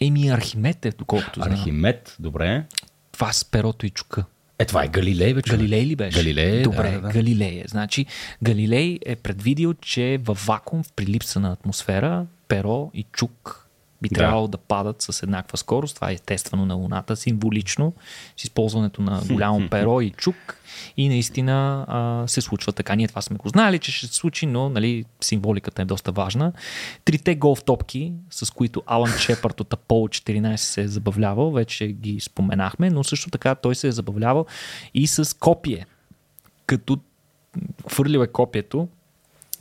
[SPEAKER 2] Еми Архимед е, доколкото знам.
[SPEAKER 1] Архимед, добре.
[SPEAKER 2] Това с перото и чука.
[SPEAKER 1] Е, това е Галилей, бе,
[SPEAKER 2] Галилей ли беше?
[SPEAKER 1] Галилей,
[SPEAKER 2] Добре,
[SPEAKER 1] да, да.
[SPEAKER 2] Галилей е. Значи, Галилей е предвидил, че във вакуум, при липса на атмосфера, перо и чук би да. трябвало да падат с еднаква скорост. Това е естествено на Луната, символично, с използването на голямо перо и чук. И наистина а, се случва така. Ние това сме го знали, че ще се случи, но нали, символиката е доста важна. Трите голф топки, с които Алан Шепард от Apollo 14 се е забавлявал, вече ги споменахме, но също така той се е забавлявал и с копие. Като хвърлил е копието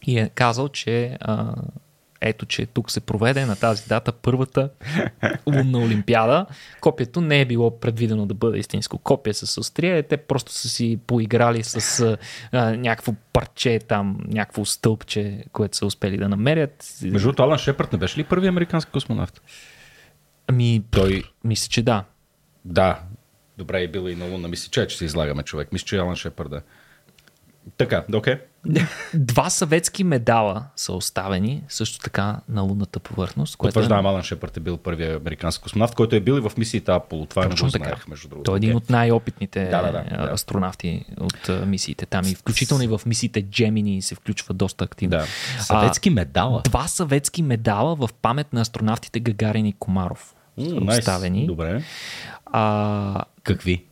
[SPEAKER 2] и е казал, че а, ето, че тук се проведе на тази дата първата лунна олимпиада. Копието не е било предвидено да бъде истинско копие с острие. Те просто са си поиграли с а, някакво парче там, някакво стълбче, което са успели да намерят.
[SPEAKER 1] Между другото, Алан Шепард не беше ли първи американски космонавт?
[SPEAKER 2] Ами, той... Мисля, че да.
[SPEAKER 1] Да. Добре, е било и на Луна. Мисля, че, че се излагаме човек. Мисля, че Алан Шепард да. Така, окей. Okay.
[SPEAKER 2] Два съветски медала са оставени също така на лунната повърхност.
[SPEAKER 1] Потвърждавам, е... Алан Шепард е бил първият американски космонавт, който е бил и в мисиите Аполо. Това Точно не го знаех, между другото.
[SPEAKER 2] Той е един от най-опитните да, да, да, астронавти от мисиите там. И включително и в мисиите Джемини се включва доста активно.
[SPEAKER 1] Да. Съветски медала?
[SPEAKER 2] А, два съветски медала в памет на астронавтите Гагарин и Комаров.
[SPEAKER 1] Mm, оставени. Nice. Добре.
[SPEAKER 2] А,
[SPEAKER 1] Какви?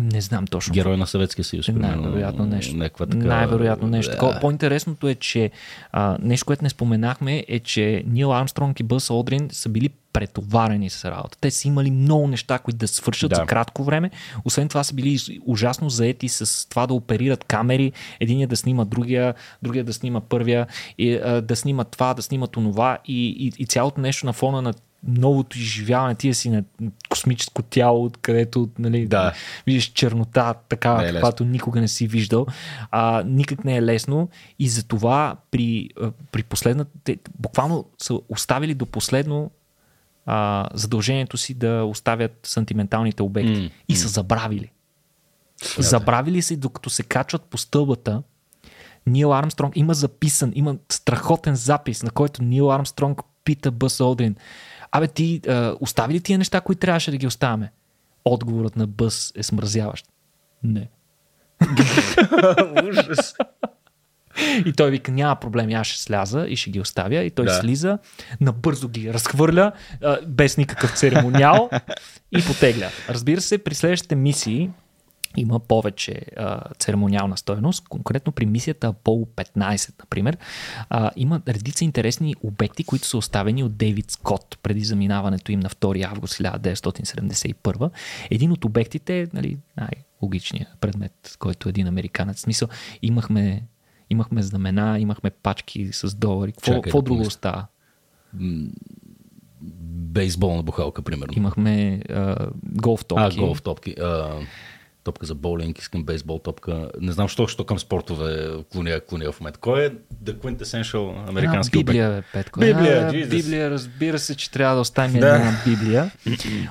[SPEAKER 2] Не знам точно.
[SPEAKER 1] Герой на Съветския съюз.
[SPEAKER 2] Най-вероятно нещо.
[SPEAKER 1] Така...
[SPEAKER 2] Най-вероятно нещо. Да. По-интересното е, че а, нещо, което не споменахме, е, че Нил Армстронг и Бъс Олдрин са били претоварени с работа. Те са имали много неща, които да свършат да. за кратко време. Освен това са били ужасно заети с това да оперират камери. Единия да снима другия, другия да снима първия, и, а, да снима това, да снимат онова и, и, и цялото нещо на фона на новото изживяване, тия си на космическо тяло, където нали,
[SPEAKER 1] да.
[SPEAKER 2] виждаш чернота, така, е каквато никога не си виждал. А, никак не е лесно и затова при, при последната, те, буквално са оставили до последно а, задължението си да оставят сантименталните обекти mm, и са забравили. Смята. Забравили се, докато се качват по стълбата, Нил Армстронг има записан, има страхотен запис, на който Нил Армстронг пита Бъс Олдрин – Абе, ти а, остави ли тия неща, които трябваше да ги оставяме? Отговорът на Бъс е смразяващ. Не.
[SPEAKER 1] Ужас.
[SPEAKER 2] И той вика, няма проблем, аз ще сляза и ще ги оставя. И той да. слиза, набързо ги разхвърля, без никакъв церемониал и потегля. Разбира се, при следващите мисии има повече а, церемониална стоеност. Конкретно при мисията Apollo 15, например, а, има редица интересни обекти, които са оставени от Дейвид Скотт преди заминаването им на 2 август 1971. Един от обектите е нали, най-логичният предмет, който е един американец. В смисъл, имахме, имахме знамена, имахме пачки с долари. Какво, какво друго остава?
[SPEAKER 1] бейсболна бухалка, примерно.
[SPEAKER 2] Имахме а, голф топки.
[SPEAKER 1] А, голф топки. А, топка за боулинг, искам бейсбол топка. Не знам, що, що към спортове клония, клония в момента. Кой е the quintessential американски
[SPEAKER 2] а, Библия, обект? Петко.
[SPEAKER 1] Библия,
[SPEAKER 2] а. Библия, разбира се, че трябва да оставим
[SPEAKER 1] Да.
[SPEAKER 2] една Библия.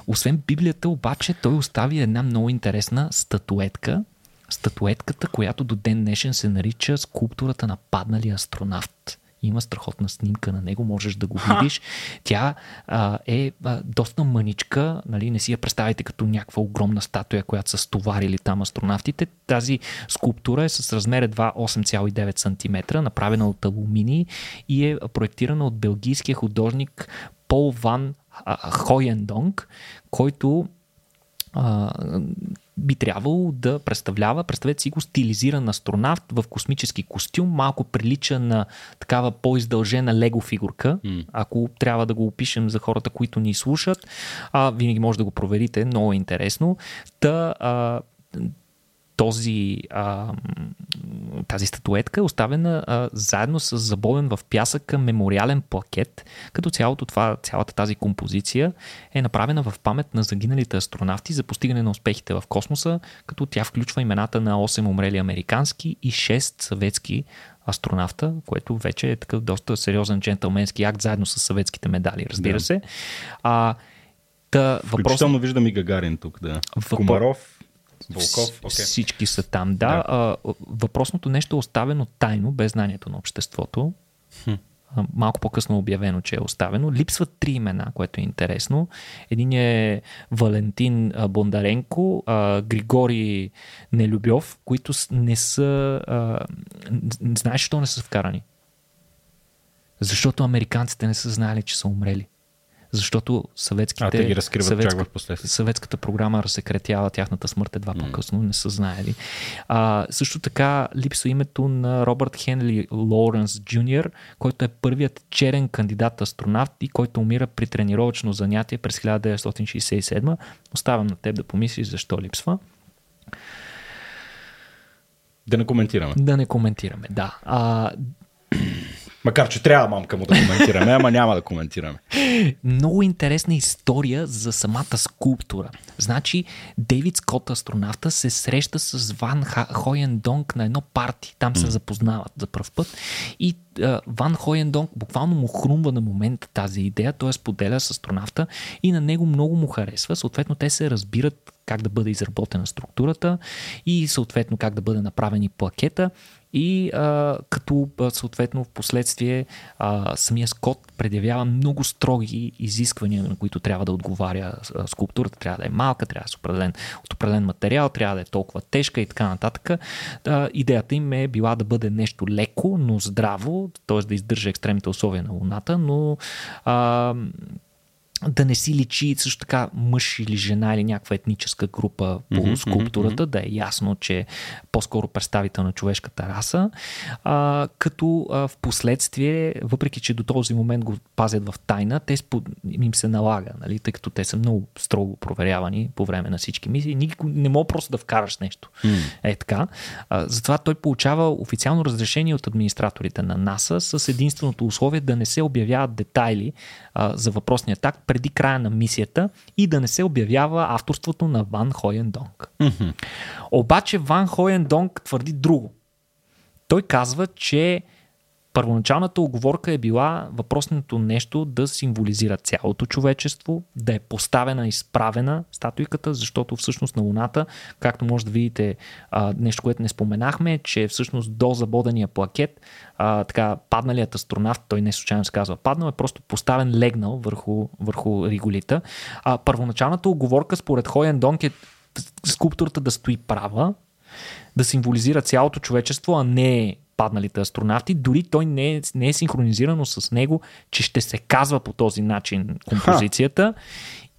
[SPEAKER 2] Освен Библията, обаче, той остави една много интересна статуетка. Статуетката, която до ден днешен се нарича скулптурата на падналия астронавт. Има страхотна снимка на него, можеш да го видиш. Тя а, е а, доста мъничка, нали, не си я представите като някаква огромна статуя, която са стоварили там астронавтите. Тази скулптура е с размер едва 8,9 см, направена от алуминий и е проектирана от белгийския художник Пол Ван а, Хойендонг, който а, би трябвало да представлява, представете си го, стилизиран астронавт в космически костюм, малко прилича на такава по-издължена лего фигурка,
[SPEAKER 1] М.
[SPEAKER 2] ако трябва да го опишем за хората, които ни слушат, а, винаги може да го проверите, много е интересно. Та, а, този, а, тази статуетка е оставена а, заедно с заболен в пясъка мемориален плакет, като цялото това, цялата тази композиция е направена в памет на загиналите астронавти за постигане на успехите в космоса, като тя включва имената на 8 умрели американски и 6 съветски астронавта, което вече е такъв доста сериозен джентълменски акт, заедно с съветските медали, разбира
[SPEAKER 1] Да.
[SPEAKER 2] се. А, та,
[SPEAKER 1] Включително виждам и Гагарин тук, да.
[SPEAKER 2] Въпро-
[SPEAKER 1] Комаров, Волков, окей.
[SPEAKER 2] Всички са там, да.
[SPEAKER 1] Да.
[SPEAKER 2] А, въпросното нещо е оставено тайно, без знанието на обществото. А, Малко по-късно е обявено, че е оставено. Липсват три имена, което е интересно. Един е Валентин Бондаренко, а, Григори Нелюбьов, които не са... А, знаеш, защо не са вкарани? Защото американците не са знали, че са умрели. Защото съветските...
[SPEAKER 1] А, разкриват последствие.
[SPEAKER 2] Съветската програма разсекретява тяхната смърт едва по-късно, не са знаели. А, също така липсва името на Робърт Хенли Лоуренс Джуниор, който е първият черен кандидат астронавт и който умира при тренировъчно занятие през 1967. Оставям на теб да помислиш защо липсва.
[SPEAKER 1] Да не коментираме.
[SPEAKER 2] Да не коментираме, да. А,
[SPEAKER 1] Макар, че трябва мамка му да коментираме, ама няма да коментираме.
[SPEAKER 2] много интересна история за самата скулптура. Значи, Дейвид Скот, астронавта, се среща с Ван Хоендонг на едно парти. Там се запознават за първ път. И Ван Хоендонг буквално му хрумва на момента тази идея. Той я споделя с астронавта и на него много му харесва. Съответно, те се разбират как да бъде изработена структурата и съответно как да бъде направени плакета и а, като съответно в последствие самия Скот предявява много строги изисквания, на които трябва да отговаря а, скулптурата. Трябва да е малка, трябва да е определен, от определен материал, трябва да е толкова тежка и така нататък. А, идеята им е била да бъде нещо леко, но здраво, т.е. да издържа екстремните условия на Луната, но а, да не си личи също така мъж или жена или някаква етническа група по
[SPEAKER 1] Мгм,
[SPEAKER 2] скулптурата, да е ясно, че е по-скоро представител на човешката раса, а, като а, в последствие, въпреки че до този момент го пазят в тайна, те спо... им се налага, нали, тъй като те са много строго проверявани по време на всички мисии. Никой не мога просто да вкараш нещо. Е така. А, затова той получава официално разрешение от администраторите на НАСА с единственото условие да не се обявяват детайли а, за въпросния акт преди края на мисията и да не се обявява авторството на Ван Хоендонг. Обаче Ван Хоендонг твърди друго. Той казва, че първоначалната оговорка е била въпросното нещо да символизира цялото човечество, да е поставена и изправена статуйката, защото всъщност на Луната, както може да видите, нещо, което не споменахме, е, че всъщност до забодения плакет, така падналият астронавт, той не случайно се казва паднал, е просто поставен легнал върху, върху риголита. Първоначалната оговорка според Хоен Донк е скулптурата да стои права, да символизира цялото човечество, а не падналите астронавти. Дори той не е, не е синхронизирано с него, че ще се казва по този начин композицията.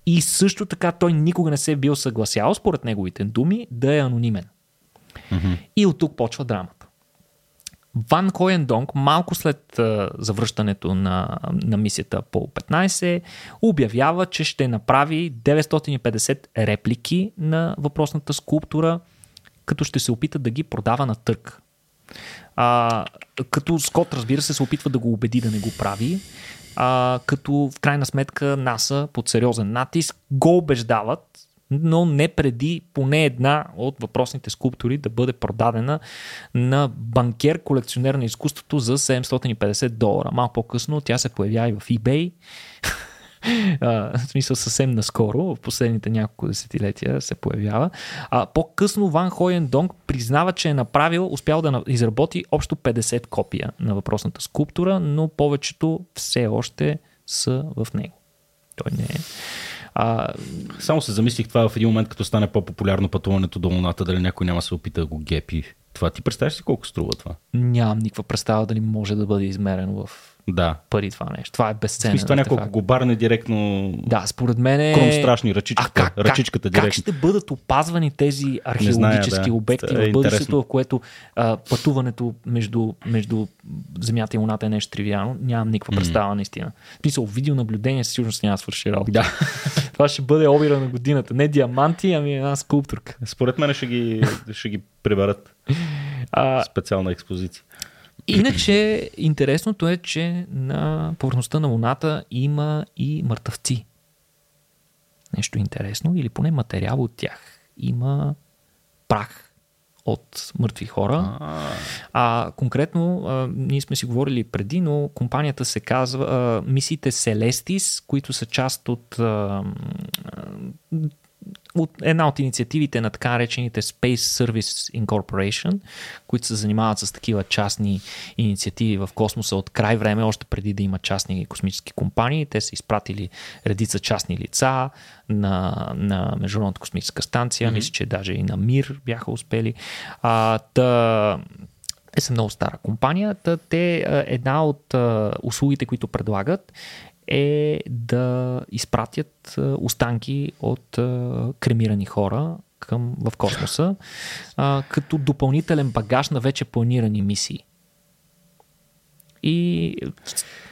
[SPEAKER 2] И също така той никога не се е бил съгласял, според неговите думи, да е анонимен. И от тук почва драмата. Ван Коендонг, малко след а, завръщането на, на мисията по 15, обявява, че ще направи 950 реплики на въпросната скулптура, като ще се опита да ги продава на търг. А, като Скот, разбира се, се опитва да го убеди да не го прави. а, като в крайна сметка НАСА под сериозен натиск го убеждават, но не преди поне една от въпросните скулптури да бъде продадена на банкер, колекционер на изкуството за 750 долара. Малко по-късно тя се появява и в eBay. В смисъл съвсем наскоро, в последните няколко десетилетия се появява. А, по-късно Ван Хоен Донг признава, че е направил, успял да изработи общо 50 копия на въпросната скулптура, но повечето все още са в него. Той не е
[SPEAKER 1] а... Само се замислих това в един момент, като стане по-популярно пътуването до Луната, дали някой няма се опита да го гепи. Това ти представяш си колко струва това?
[SPEAKER 2] Нямам никаква представа дали може да бъде измерено в
[SPEAKER 1] да.
[SPEAKER 2] пари това нещо. Това е безценно.
[SPEAKER 1] Смисъл, това няколко го барне директно.
[SPEAKER 2] Да, според мен е...
[SPEAKER 1] Кром страшни, ръчичката,
[SPEAKER 2] а как,
[SPEAKER 1] ръчичката директно.
[SPEAKER 2] Как ще бъдат опазвани тези археологически зная, да. обекти е в бъдещето, в което а, пътуването между, между Земята и Луната е нещо тривиално? Нямам никаква представа, mm. наистина. Смисъл, видеонаблюдение със сигурност няма свърши работа.
[SPEAKER 1] Да.
[SPEAKER 2] това ще бъде обира на годината. Не диаманти, ами една скулптурка.
[SPEAKER 1] Според мен ще ги, ще ги приберат. Специална експозиция.
[SPEAKER 2] Иначе, интересното е, че на повърхността на Луната има и мъртъвци. Нещо интересно, или поне материал от тях. Има прах от мъртви хора. А конкретно, а, ние сме си говорили преди, но компанията се казва а, мисиите Celestis, които са част от а, от една от инициативите на така наречените Space Service Incorporation, които се занимават с такива частни инициативи в космоса от край време, още преди да има частни космически компании. Те са изпратили редица частни лица на, на Международната космическа станция, mm-hmm. мисля, че даже и на Мир бяха успели. А, та, те са много стара компания. Та, те, една от а, услугите, които предлагат е да изпратят останки от кремирани хора към, в космоса, като допълнителен багаж на вече планирани мисии. И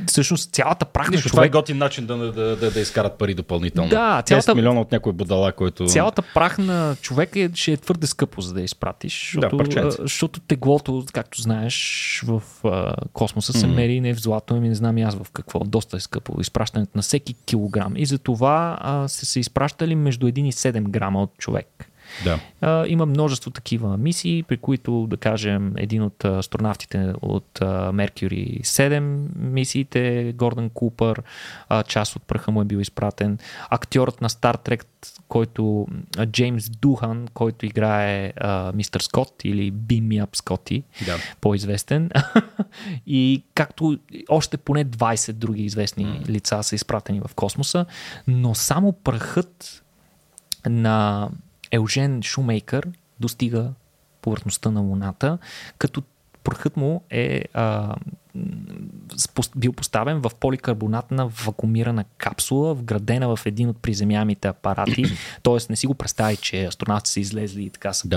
[SPEAKER 2] всъщност цялата прах
[SPEAKER 1] Нищо, човек... Това е готин начин да, да, да, да изкарат пари допълнително.
[SPEAKER 2] Да,
[SPEAKER 1] цялата... 10 милиона от някой бодала, който...
[SPEAKER 2] Цялата прах на човека е, ще е твърде скъпо, за да изпратиш. Защото, да, защото теглото, както знаеш, в а, космоса се mm-hmm. мери не в злато, ами не знам и аз в какво. Доста е скъпо. Изпращането на всеки килограм. И за това се са изпращали между 1 и 7 грама от човек.
[SPEAKER 1] Да.
[SPEAKER 2] А, има множество такива мисии, при които, да кажем, един от астронавтите от Mercury 7 мисиите, Гордън Купър, а, част от пръха му е бил изпратен. Актьорът на Star Trek, който Джеймс Духан, който играе мистер Скот или Beam Up Scotty,
[SPEAKER 1] да.
[SPEAKER 2] по-известен. и както още поне 20 други известни mm. лица са изпратени в космоса, но само пръхът на Елжен Шумейкър достига повърхността на Луната, като пръхът му е а, бил поставен в поликарбонатна вакуумирана капсула, вградена в един от приземяемите апарати. Тоест не си го представи, че астронавти са излезли и така са
[SPEAKER 1] да,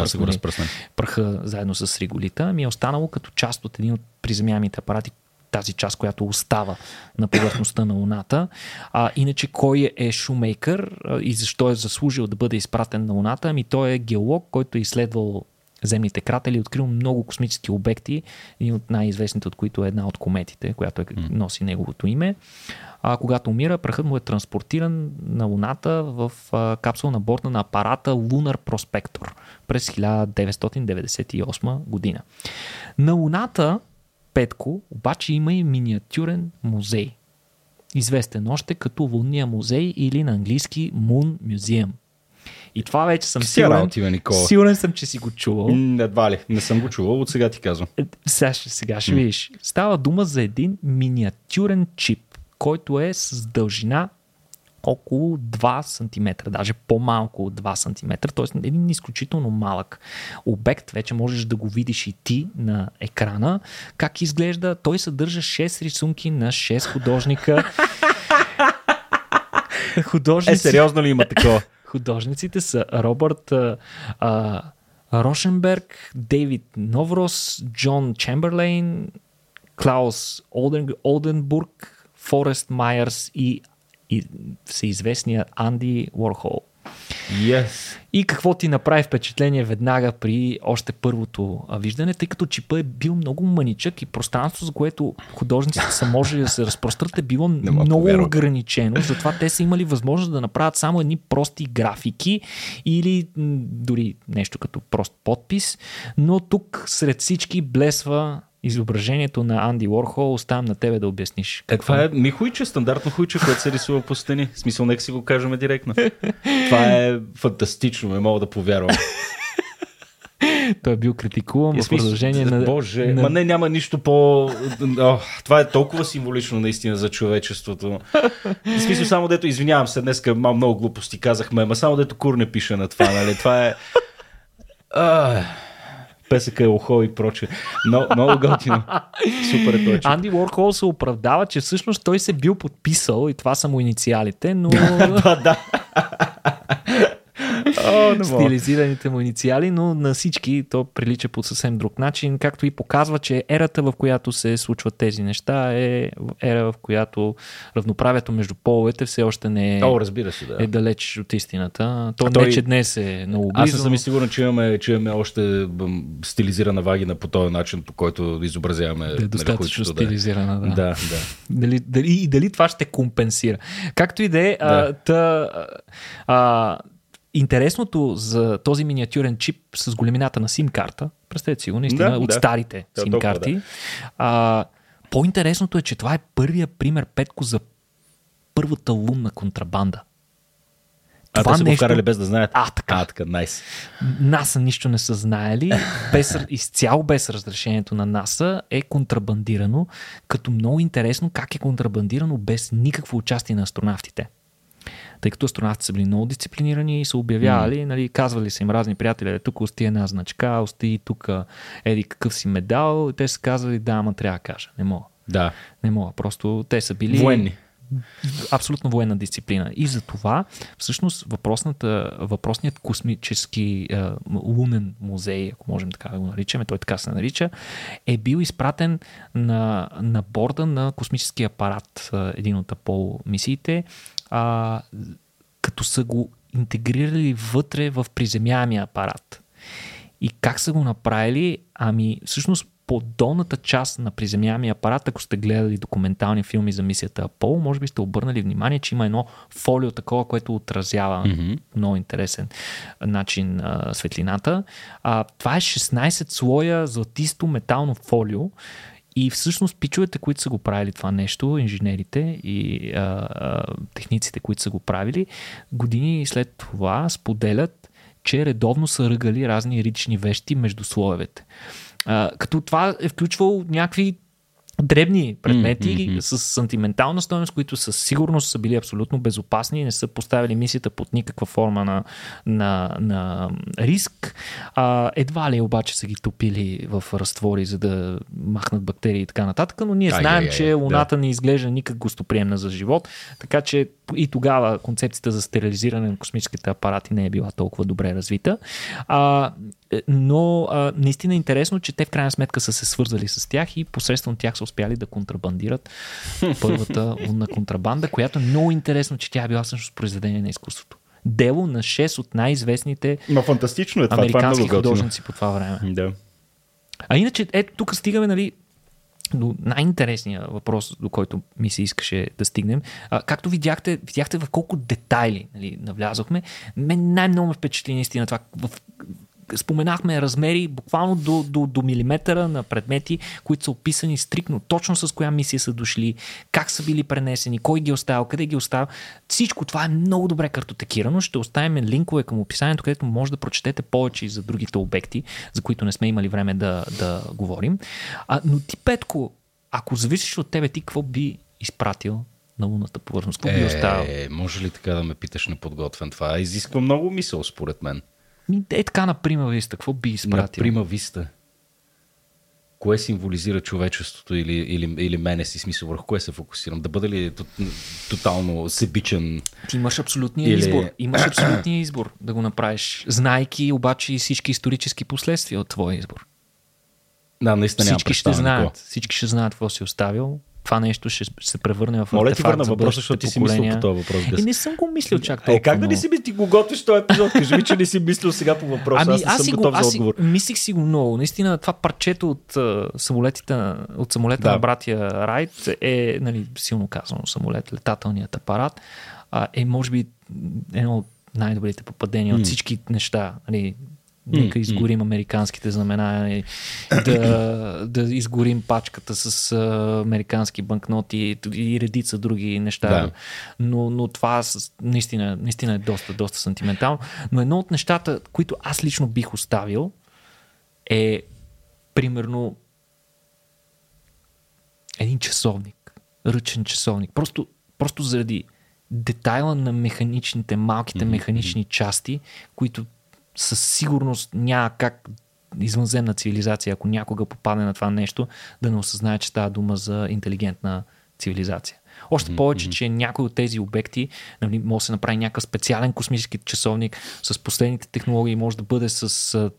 [SPEAKER 2] пръха заедно с Риголита. Ами е останало като част от един от приземяемите апарати, тази част, която остава на повърхността на Луната. А, иначе кой е Шумейкър и защо е заслужил да бъде изпратен на Луната? Ами той е геолог, който е изследвал земните кратери, открил много космически обекти, един от най-известните от които е една от кометите, която е, носи неговото име. А, когато умира, прахът му е транспортиран на Луната в а, капсула на борда на апарата Lunar Prospector през 1998 година. На Луната Петко, обаче има и миниатюрен музей. Известен още като Лунния музей или на английски Moon Museum. И това вече съм сигурен.
[SPEAKER 1] Работи, Никола.
[SPEAKER 2] Сигурен съм, че си го чувал.
[SPEAKER 1] Едва ли, не съм го чувал, от сега ти казвам. Е,
[SPEAKER 2] сега, сега ще видиш. Става дума за един миниатюрен чип, който е с дължина около 2 см, даже по-малко от 2 см, т.е. един изключително малък обект, вече можеш да го видиш и ти на екрана. Как изглежда? Той съдържа 6 рисунки на 6 художника.
[SPEAKER 1] Художници... Е, сериозно ли има такова?
[SPEAKER 2] Художниците са Робърт а, Рошенберг, Дейвид Новрос, Джон Чемберлейн, Клаус Олден, Олденбург, Форест Майерс и и всеизвестния Анди Уорхол.
[SPEAKER 1] Yes.
[SPEAKER 2] И какво ти направи впечатление веднага при още първото виждане, тъй като чипа е бил много маничък и пространството, за което художниците са можели да се разпрострат е било много повярвам. ограничено, затова те са имали възможност да направят само едни прости графики или дори нещо като прост подпис, но тук сред всички блесва изображението на Анди Уорхол, оставям на тебе да обясниш.
[SPEAKER 1] Е, това е ми хуйче, стандартно хуйче, което се рисува по стени. В смисъл, нека си го кажем директно. това е фантастично, не мога да повярвам.
[SPEAKER 2] Той е бил критикуван е, в продължение на...
[SPEAKER 1] Боже, на... ма не, няма нищо по... О, това е толкова символично наистина за човечеството. В смисъл, само дето, извинявам се, днес много глупости казахме, ма само дето кур не пише на това, нали? Това е... А... ПСК, Охо и проче. Но, много готино. Супер е точно.
[SPEAKER 2] Анди Уорхол се оправдава, че всъщност той се бил подписал и това са му инициалите, но...
[SPEAKER 1] да, да.
[SPEAKER 2] О, стилизираните му инициали, но на всички то прилича по съвсем друг начин, както и показва, че ерата, в която се случват тези неща, е ера, в която равноправието между половете все още не е,
[SPEAKER 1] О, разбира се, да.
[SPEAKER 2] е далеч от истината. То той... не, че днес е много близо.
[SPEAKER 1] Аз не съм сигурен, че имаме, че имаме още стилизирана вагина по този начин, по който изобразяваме. Да,
[SPEAKER 2] е достатъчно нали, стилизирана, да.
[SPEAKER 1] да. да, да.
[SPEAKER 2] Дали, дали, и дали това ще компенсира. Както и да е, та, а, Интересното за този миниатюрен чип с големината на сим-карта, представете си го, наистина, да, от да. старите да, сим-карти, да. а, по-интересното е, че това е първия пример, Петко, за първата лунна контрабанда.
[SPEAKER 1] А това те са нещо... го вкарали без да знаят?
[SPEAKER 2] А, така.
[SPEAKER 1] А, така, найс.
[SPEAKER 2] Nice. НАСА нищо не са знаели. Без, изцяло без разрешението на НАСА е контрабандирано, като много интересно как е контрабандирано без никакво участие на астронавтите тъй като астронавтите са били много дисциплинирани и са обявявали, mm. нали, казвали са им разни приятели, «Е, тук ости една значка, ости тук еди какъв си медал, и те са казвали, да, ама трябва да кажа, не мога.
[SPEAKER 1] Да.
[SPEAKER 2] Не мога, просто те са били...
[SPEAKER 1] Военни
[SPEAKER 2] абсолютно военна дисциплина. И за това, всъщност, въпросният космически е, лунен музей, ако можем така да го наричаме, той така се нарича, е бил изпратен на, на борда на космическия апарат, един от Аполо мисиите, а, като са го интегрирали вътре в приземяемия апарат. И как са го направили? Ами, всъщност, по долната част на приземяемия апарат, ако сте гледали документални филми за мисията Апол, може би сте обърнали внимание, че има едно фолио такова, което отразява mm-hmm. много интересен начин а, светлината. А, това е 16 слоя златисто метално фолио, и всъщност пичовете, които са го правили това нещо, инженерите и а, а, техниците, които са го правили, години след това споделят, че редовно са ръгали разни рични вещи между слоевете. А, като това е включвало някакви дребни предмети mm-hmm. с сантиментална стоеност, които със сигурност са били абсолютно безопасни и не са поставили мисията под никаква форма на, на, на риск. А, едва ли обаче са ги топили в разтвори, за да махнат бактерии и така нататък, но ние знаем, че Луната да. не изглежда никак гостоприемна за живот, така че и тогава концепцията за стерилизиране на космическите апарати не е била толкова добре развита. А, но а, наистина е интересно, че те в крайна сметка са се свързали с тях и посредством тях са успяли да контрабандират първата лунна контрабанда, която е много интересно, че тя е била всъщност произведение на изкуството. Дело на 6 от най-известните
[SPEAKER 1] Но фантастично е това,
[SPEAKER 2] американски
[SPEAKER 1] това е
[SPEAKER 2] художници по това време.
[SPEAKER 1] Да.
[SPEAKER 2] А иначе, ето тук стигаме, нали, до най-интересния въпрос, до който ми се искаше да стигнем. А, както видяхте, видяхте в колко детайли нали, навлязохме. Мен най-много ме впечатли наистина това в споменахме размери буквално до, до, до милиметъра на предмети, които са описани стрикно, точно с коя мисия са дошли, как са били пренесени, кой ги е оставил, къде ги е оставил. Всичко това е много добре картотекирано. Ще оставим линкове към описанието, където може да прочетете повече и за другите обекти, за които не сме имали време да, да говорим. А, но ти, Петко, ако зависиш от тебе, ти какво би изпратил на лунната повърхност? Какво
[SPEAKER 1] би
[SPEAKER 2] е, оставил?
[SPEAKER 1] Може ли така да ме питаш неподготвен? Това изисква много мисъл, според мен.
[SPEAKER 2] Ми, е така на Прима Виста, какво би изпратил?
[SPEAKER 1] На Прима Виста. Кое символизира човечеството или, или, или мене си смисъл, върху кое се фокусирам? Да бъде ли тотално себичен?
[SPEAKER 2] Ти имаш абсолютния или... избор. Имаш абсолютния избор да го направиш, знайки обаче всички исторически последствия от твоя избор.
[SPEAKER 1] Да, наистина
[SPEAKER 2] всички ще знаят, всички ще знаят какво си оставил това нещо ще се превърне в
[SPEAKER 1] Моля ти върна въпроса, защото ти си мислил по този въпрос.
[SPEAKER 2] И не съм го мислил чак толкова.
[SPEAKER 1] Е, как да не си ти го готвиш този епизод? Кажи ми, че не си мислил сега по въпроса. Ами, аз, аз, съм готов го, за отговор.
[SPEAKER 2] Аз мислих си го много. Наистина, това парчето от самолетите, от самолета да. на братия Райт е, нали, силно казано, самолет, летателният апарат, е, може би, едно от най-добрите попадения mm. от всички неща. Нали, Нека изгорим американските знамена и да, да изгорим пачката с американски банкноти и редица други неща. Да. Но, но това наистина, наистина е доста, доста сантиментално. Но едно от нещата, които аз лично бих оставил е примерно един часовник. Ръчен часовник. Просто, просто заради детайла на механичните, малките механични части, които със сигурност няма как извънземна цивилизация, ако някога попадне на това нещо, да не осъзнае, че става дума за интелигентна цивилизация. Още повече, че някои от тези обекти нали, може да се направи някакъв специален космически часовник с последните технологии, може да бъде с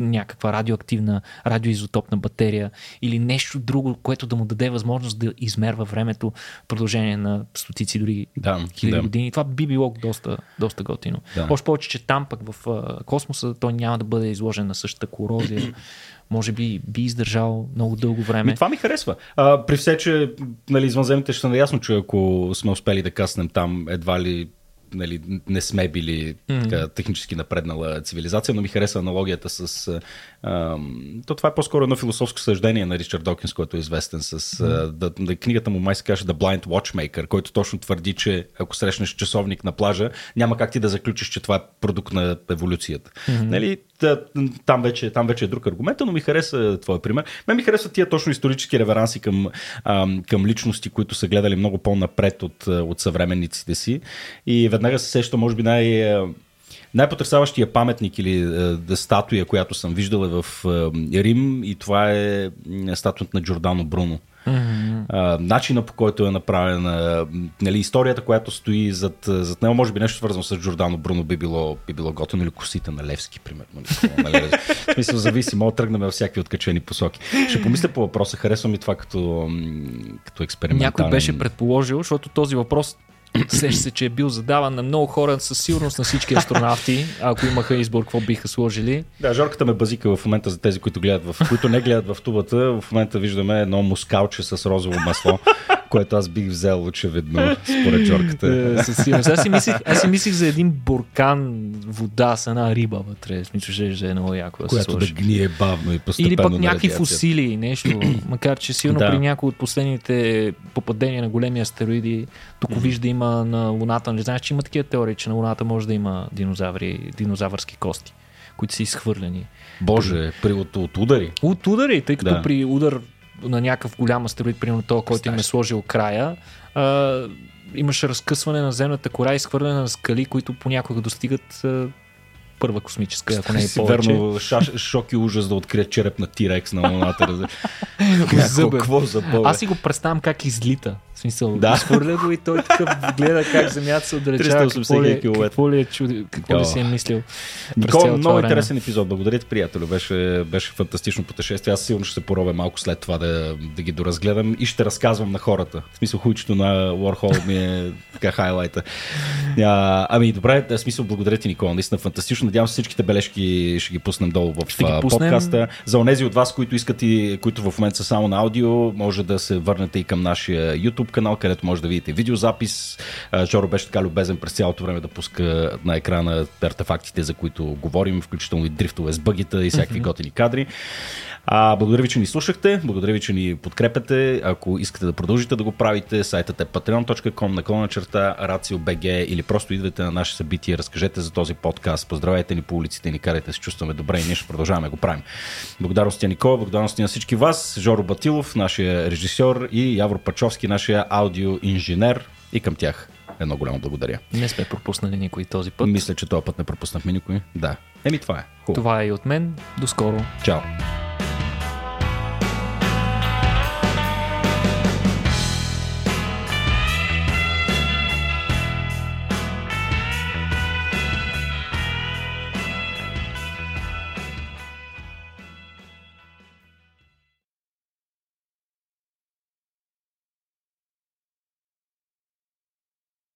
[SPEAKER 2] някаква радиоактивна, радиоизотопна батерия или нещо друго, което да му даде възможност да измерва времето в продължение на стотици, дори да, хиляди да. години. Това би било доста, доста готино. Да. Още повече, че там пък в космоса той няма да бъде изложен на същата корозия. може би би издържал много дълго време.
[SPEAKER 1] И това ми харесва. А, при все, че нали, извънземните ще са наясно, че ако сме успели да каснем там, едва ли нали, не сме били mm-hmm. така, технически напреднала цивилизация, но ми хареса аналогията с... А, то това е по-скоро едно философско съждение на Ричард Докинс, който е известен с... Mm-hmm. да, да, книгата му май се каже The Blind Watchmaker, който точно твърди, че ако срещнеш часовник на плажа, няма как ти да заключиш, че това е продукт на еволюцията. Mm-hmm. Нали, там вече, там вече е друг аргумент, но ми хареса твой пример. Мен ми хареса тия точно исторически реверанси към, към личности, които са гледали много по-напред от, от съвременниците си. И веднага се сеща, може би, най- най-потрясаващия паметник или е, статуя, която съм виждал е в е, Рим и това е статуята на Джордано Бруно. Mm-hmm. А, начина по който е направена, нали, историята, която стои зад, зад него, може би нещо свързано с Джордано Бруно би било, би било готино или косите на Левски, примерно. Нали, в смисъл зависи, мога да тръгнем във всякакви откачени посоки. Ще помисля по въпроса, харесва ми това като, като експеримент.
[SPEAKER 2] Някой беше предположил, защото този въпрос Сеща се, че е бил задаван на много хора, със сигурност на всички астронавти, ако имаха избор, какво биха сложили.
[SPEAKER 1] Да, Жорката ме базика в момента за тези, които, гледат в, които не гледат в тубата. В момента виждаме едно мускалче с розово масло, което аз бих взел очевидно, според Жорката.
[SPEAKER 2] Да, със сигурност. Аз си, мислих, аз си мислих за един буркан вода с една риба вътре. Смисъл, ще е много яко
[SPEAKER 1] да Която да гние бавно и постепенно.
[SPEAKER 2] Или пък някакви фусили, нещо. Макар, че силно да. при някои от последните попадения на големи астероиди, тук mm-hmm. вижда има на Луната. Не знаеш, че има такива теории, че на Луната може да има динозаври, динозавърски кости, които са изхвърлени.
[SPEAKER 1] Боже, при, от, от удари?
[SPEAKER 2] От удари, тъй като да. при удар на някакъв голям астероид, примерно този, който им е сложил края, а, имаше разкъсване на земната кора и изхвърляне на скали, които понякога достигат а, първа космическа, ако не е повече. Верно,
[SPEAKER 1] шаш, шок и ужас да открият череп на Тирекс на Луната.
[SPEAKER 2] Какво за Аз си го представям как излита. В смисъл, да. изхвърля го и той такъв гледа как земята се отдалечава, какво ли, е- какво ли е чуди, какво ли си е мислил.
[SPEAKER 1] Никола, много време. интересен епизод. Благодаря ти, приятелю. Беше, беше фантастично пътешествие. Аз сигурно ще се поробя малко след това да, да ги доразгледам и ще разказвам на хората. В смисъл, хуйчето на Warhol ми е така хайлайта. А, ами, добре, в смисъл, благодаря ти, Никола. Наистина фантастично. Надявам се всичките бележки ще ги пуснем долу в ще подкаста. За онези от вас, които искат и които в момента са само на аудио, може да се върнете и към нашия YouTube канал, където може да видите видеозапис. Жоро беше така любезен през цялото време да пуска на екрана артефактите, за които говорим, включително и дрифтове с бъгита и всякакви mm-hmm. готини кадри. А, благодаря ви, че ни слушахте, благодаря ви, че ни подкрепяте. Ако искате да продължите да го правите, сайтът е patreon.com, наклона черта, RACIO.BG или просто идвайте на наше събитие, разкажете за този подкаст, поздравете ни по улиците, ни карайте се чувстваме добре и ние ще продължаваме да го правим. Благодарности Никола, благодарности на всички вас, Жоро Батилов, нашия режисьор и Явор Пачовски, нашия аудиоинженер и към тях едно голямо благодаря.
[SPEAKER 2] Не сме пропуснали никой този път.
[SPEAKER 1] Мисля, че този път не пропуснахме никой. Да. Еми това е.
[SPEAKER 2] Хубаво. Това е и от мен. До скоро.
[SPEAKER 1] Чао.